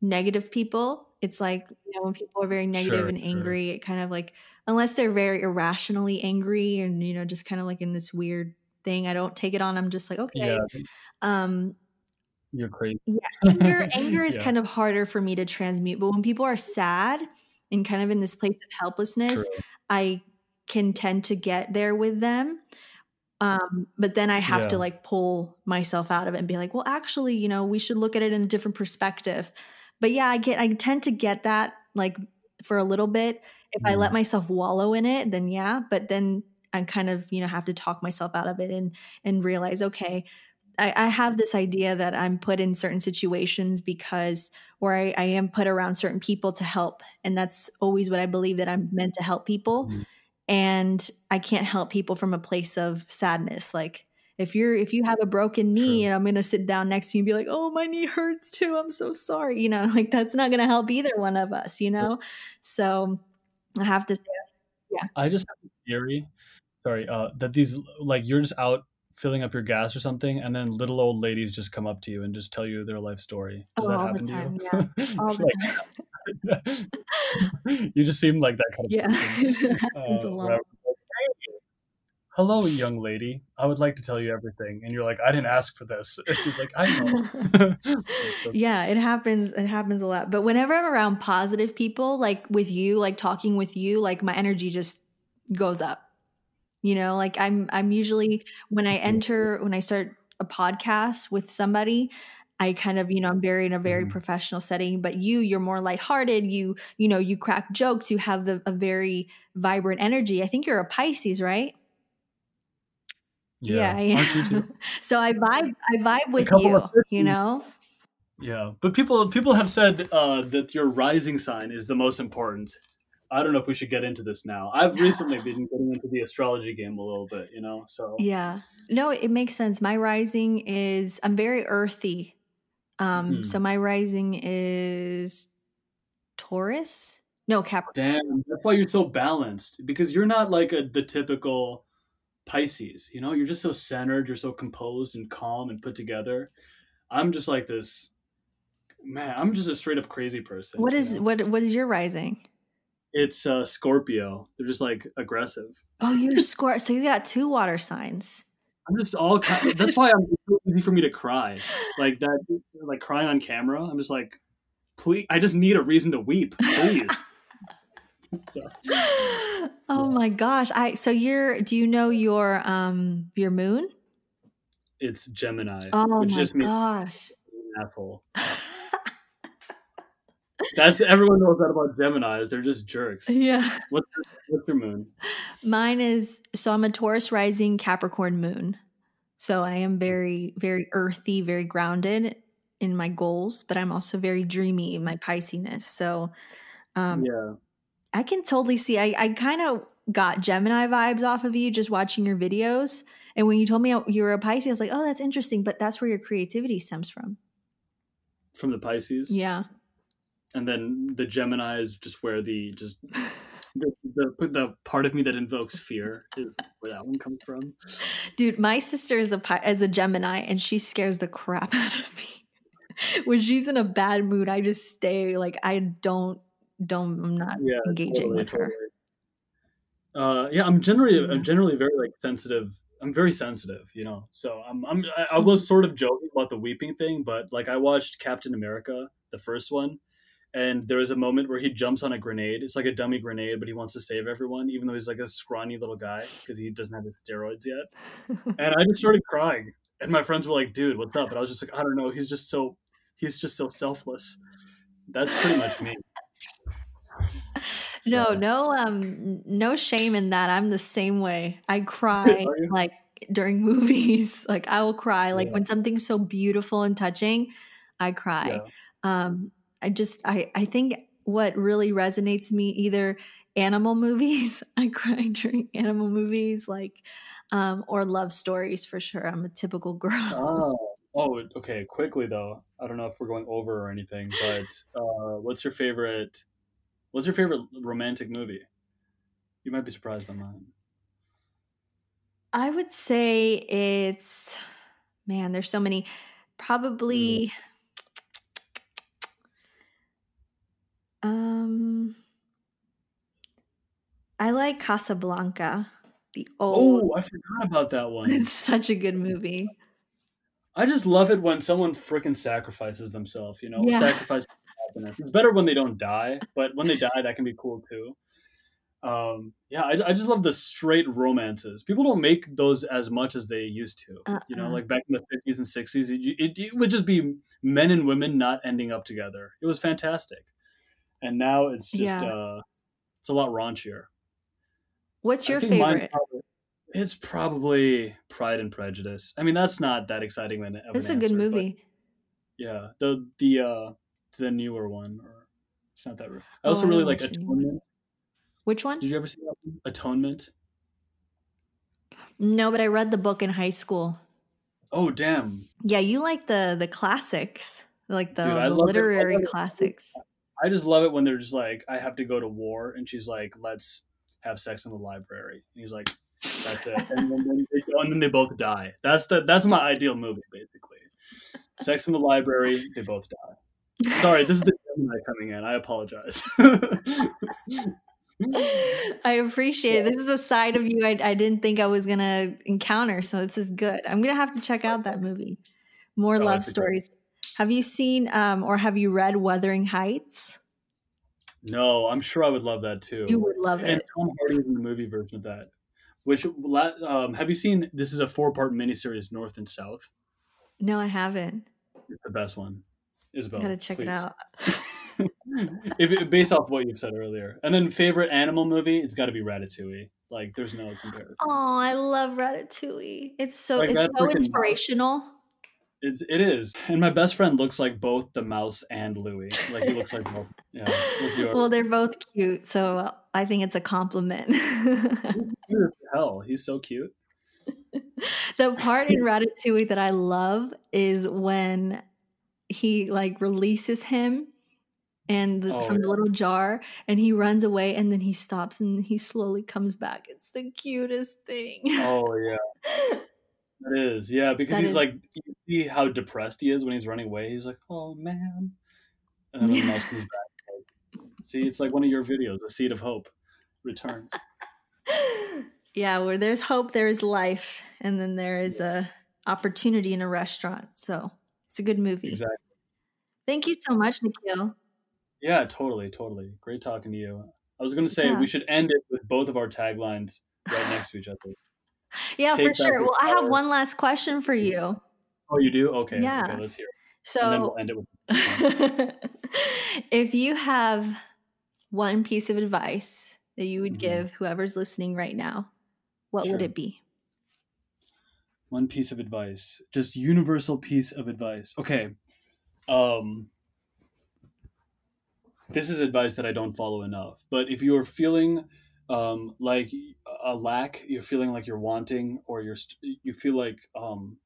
negative people, it's like, you know, when people are very negative Sure, and sure. angry, it kind of like unless they're very irrationally angry and you know, just kind of like in this weird thing, I don't take it on. I'm just like, okay. Yeah, Um you're crazy. yeah, anger anger <laughs> is Yeah. kind of harder for me to transmute, but when people are sad and kind of in this place of helplessness, True. I can tend to get there with them. Um, but then I have to like pull myself out of it and be like, well, actually, you know, we should look at it in a different perspective. But yeah, I get I tend to get that like for a little bit. If I Mm. let myself wallow in it, then yeah. But then I kind of, you know, have to talk myself out of it and and realize, okay, I, I have this idea that I'm put in certain situations because, where I, I am put around certain people to help. And that's always what I believe that I'm meant to help people. Mhm. And I can't help people from a place of sadness. Like if you're, if you have a broken knee True. and I'm going to sit down next to you and be like, oh, my knee hurts too. I'm so sorry. You know, <laughs> like that's not going to help either one of us, you know? So I have to say, yeah. I just have a theory. Sorry, uh, that these like you're just out filling up your gas or something, and then little old ladies just come up to you and just tell you their life story. Does Oh, that all the happen time, to yeah. <laughs> you? the Like, time. <laughs> you just seem like that kind of Yeah. person. Uh, lot. where I'm like, "Hey, Hello, young lady. I would like to tell you everything, and you're like, "I didn't ask for this." And she's like, "I know." <laughs> <laughs> Yeah it happens it happens a lot. But whenever i'm around positive people like with you like talking with you like my energy just goes up. You know like i'm i'm usually when i enter when i start a podcast with somebody i kind of you know i'm very in a very Mhm. professional setting. But you you're more lighthearted. You you know you crack jokes. You have the a very vibrant energy. I think you're a pisces right yeah, I <laughs> aren't you too? so i vibe i vibe with you you know Yeah, but people people have said uh, that your rising sign is the most important. I don't know if we should get into this now. I've <sighs> recently been getting into the astrology game a little bit, you know. So Yeah. No, it makes sense. My rising is I'm very earthy. Um Mhm. so my rising is Taurus? No, Capricorn. damn, that's why you're so balanced because you're not like a, the typical Pisces. You know, you're just so centered. You're so composed and calm and put together. I'm just like this. Man, I'm just a straight up crazy person. What is you know? what what is your rising? It's uh, Scorpio. They're just like aggressive. Oh, you're <laughs> Scorpio. So you got two water signs. I'm just all kind that's why I'm it's so easy for me to cry. Like that like crying on camera. I'm just like please I just need a reason to weep, please. <laughs> <laughs> oh my gosh. I so you're do you know your um your moon? it's Gemini, Oh my just gosh. asshole. That's everyone knows that about Geminis. They're just jerks. <laughs> yeah. What's your, what's your moon? Mine is so I'm a Taurus rising Capricorn moon. So I am very, very earthy, very grounded in my goals, but I'm also very dreamy in my Piscesiness. So um, yeah. I can totally see. I, I kind of got Gemini vibes off of you just watching your videos. And when you told me uh, you were a Pisces, I was like, oh, that's interesting. But that's where your creativity stems from. From the Pisces. Yeah. And then the Gemini is just where the just <laughs> the, the the part of me that invokes fear is where that one comes from. Dude, my sister is a is a Gemini, and she scares the crap <laughs> out of me. when she's in a bad mood, I just stay like I don't don't I'm not yeah, engaging totally, with her. totally. Uh, yeah, I'm generally I'm generally very like sensitive. I'm very sensitive, you know. So I'm I'm I, I was sort of joking about the weeping thing, but like I watched Captain America, the first one, and there was a moment where he jumps on a grenade. It's like a dummy grenade, but he wants to save everyone, even though he's like a scrawny little guy because he doesn't have his steroids yet. And I just started crying, and my friends were like, "Dude, what's up?" And I was just like, "I don't know. He's just so he's just so selfless." That's pretty much me. No, So- no, um, no shame in that. I'm the same way. I <laughs> cry like during <laughs> movies. Like I will cry. Like Yeah. when something's so beautiful and touching, I cry. Yeah. Um, I just, I, I think what really resonates me either animal <laughs> movies. I cry during animal movies, like, um, or love stories for sure. I'm a typical girl. Oh, oh, okay. Quickly though, I don't know if we're going over or anything, but uh, what's your favorite? What's your favorite romantic movie? You might be surprised by mine. I would say it's man, there's so many. Probably um I like Casablanca. The old Oh, I forgot about that one. <laughs> it's such a good movie. I just love it when someone freaking sacrifices themselves. You know, Yeah. sacrifice happiness. It's better when they don't die, but when they die, that can be cool too. Um, yeah, I, I just love the straight romances. People don't make those as much as they used to. You know, Uh-uh. like back in the fifties and sixties, it, it, it would just be men and women not ending up together. It was fantastic, and now it's just Yeah. uh, it's a lot raunchier. What's your favorite? probably- it's probably Pride and Prejudice. I mean, that's not that exciting of an It's a answer, good movie. yeah, the the uh the newer one, or it's not that. Re- I Oh, also I really don't like watch the new one. Atonement. Which one? Did you ever see? Atonement? No, but I read the book in high school. Oh damn! Yeah, you like the the classics, like the, Dude, the. I literary it. classics. I just love it when they're just like, I have to go to war, and she's like, let's have sex in the library, and he's like, that's it, and then, then they, and then they both die. That's the that's my ideal movie, basically. Sex in the library, they both die. Sorry, this is the Gemini coming in. I apologize. I appreciate it. This is a side of you I, I didn't think I was gonna encounter, so this is good. I'm gonna have to check out that movie. More Oh, love stories. Have you seen um, or have you read Wuthering Heights? no, I'm sure I would love that too. You would love and it. And Tom Hardy is in the movie version of that. Which um, have you seen? This is a four-part miniseries, North and South. No, I haven't. It's the best one. Isabel, I gotta check it out. <laughs> <laughs> if it, based off what you've said earlier, and then favorite animal movie, it's got to be Ratatouille. Like, there's no comparison. Oh, I love Ratatouille. It's so Like it's so mouse. inspirational. It's it is, and my best friend looks like both the mouse and Louis. Like he looks like both. Yeah? Well, they're both cute, so I think it's a compliment. <laughs> Hell, he's so cute. the part in Ratatouille that I love is when he like releases him and the, Oh, from the little jar and he runs away and then he stops and he slowly comes back. It's the cutest thing. Oh yeah, <laughs> it is. Yeah, because That he's is- like, you see how depressed he is when he's running away. He's like, oh man, and then when the mouse comes back. See, it's like one of your videos, a seed of hope returns. <laughs> yeah, where there's hope, there is life, and then there is a opportunity in a restaurant. So it's a good movie. Exactly. Thank you so much, Nikhil. Yeah, totally, totally. Great talking to you. I was gonna say Yeah. we should end it with both of our taglines right next to each other. <laughs> Yeah, Take for sure. Well, I have one last question for you. Oh, you do? Okay. Yeah. Okay, let's hear. It. So, we'll end it with. <laughs> if you have one piece of advice that you would Mhm. give whoever's listening right now, what would it be? One piece of advice just universal piece of advice. Okay um this is advice that i don't follow enough but if you're feeling um like a lack you're feeling like you're wanting or you're you feel like um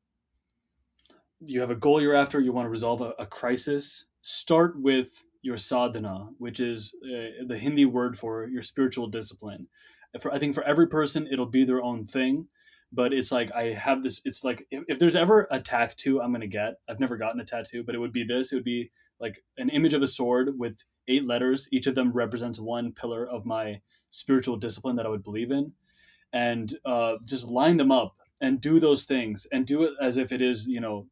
you have a goal you're after you want to resolve a, a crisis start with your sadhana which is uh, the hindi word for your spiritual discipline. For, i think for every person it'll be their own thing but it's like I have this. It's like if, if there's ever a tattoo I'm gonna get, I've never gotten a tattoo, but it would be this. It would be like an image of a sword with eight letters. Each of them represents one pillar of my spiritual discipline that I would believe in, and uh, just line them up and do those things and do it as if it is you know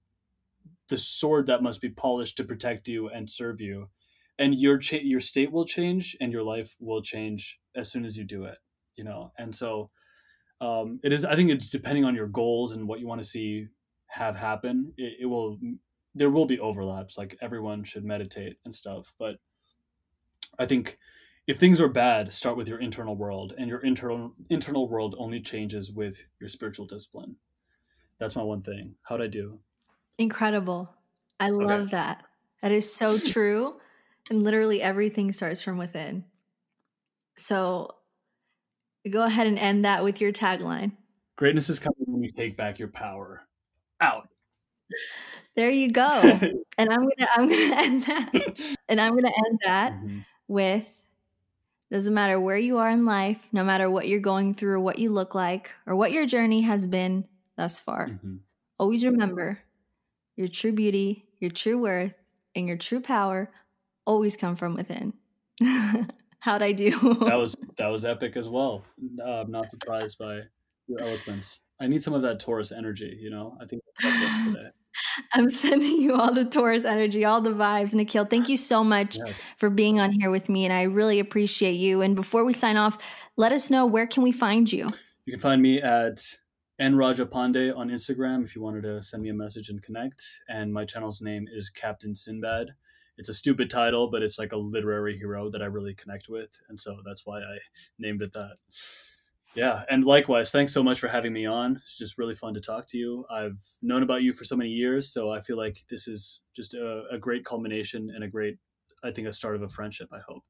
the sword that must be polished to protect you and serve you, and your cha- your state will change and your life will change as soon as you do it. You know, and so um, it is i think it's depending on your goals and what you want to see have happen it, it will there will be overlaps like everyone should meditate and stuff but i think if things are bad, start with your internal world, and your internal internal world only changes with your spiritual discipline. That's my one thing. How'd I do? Incredible. I love okay. that. That is so <laughs> true. and literally everything starts from within. So go ahead and end that with your tagline. Greatness is coming when you take back your power. Out. <laughs> There you go. <laughs> and I'm gonna I'm gonna <laughs> end that. and I'm gonna end that mm-hmm. with doesn't matter where you are in life, no matter what you're going through, what you look like, or what your journey has been thus far. Mm-hmm. Always remember your true beauty, your true worth, and your true power always come from within. How'd I do? that <laughs> was that was epic as well. Uh, I'm not surprised by your eloquence. I need some of that Taurus energy, you know. I think. <laughs> I'm sending you all the Taurus energy, all the vibes. Nikhil, thank you so much yeah. for being on here with me, and I really appreciate you. And before we sign off, let us know where can we find you. You can find me at N Raja Pandey on Instagram if you wanted to send me a message and connect. And my channel's name is Captain Sinbad. It's a stupid title, but it's like a literary hero that I really connect with, and so that's why I named it that. Yeah, and likewise, thanks so much for having me on. It's just really fun to talk to you. I've known about you for so many years, so I feel like this is just a, a great culmination and a great, I think, a start of a friendship. I hope.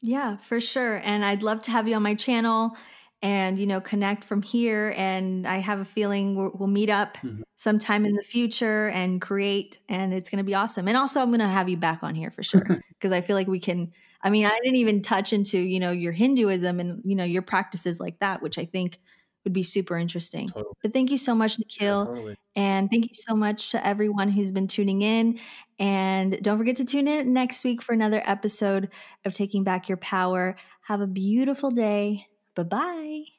Yeah, for sure. And I'd love to have you on my channel and you know connect from here and i have a feeling we'll, we'll meet up mm-hmm. sometime in the future and create and it's going to be awesome and also i'm going to have you back on here for sure <laughs> because i feel like we can I mean, I didn't even touch into, you know, your Hinduism and, you know, your practices like that, which I think would be super interesting. Totally. But thank you so much, Nikhil. Yeah, totally. And thank you so much to everyone who's been tuning in. And don't forget to tune in next week for another episode of Taking Back Your Power. Have a beautiful day. Bye bye.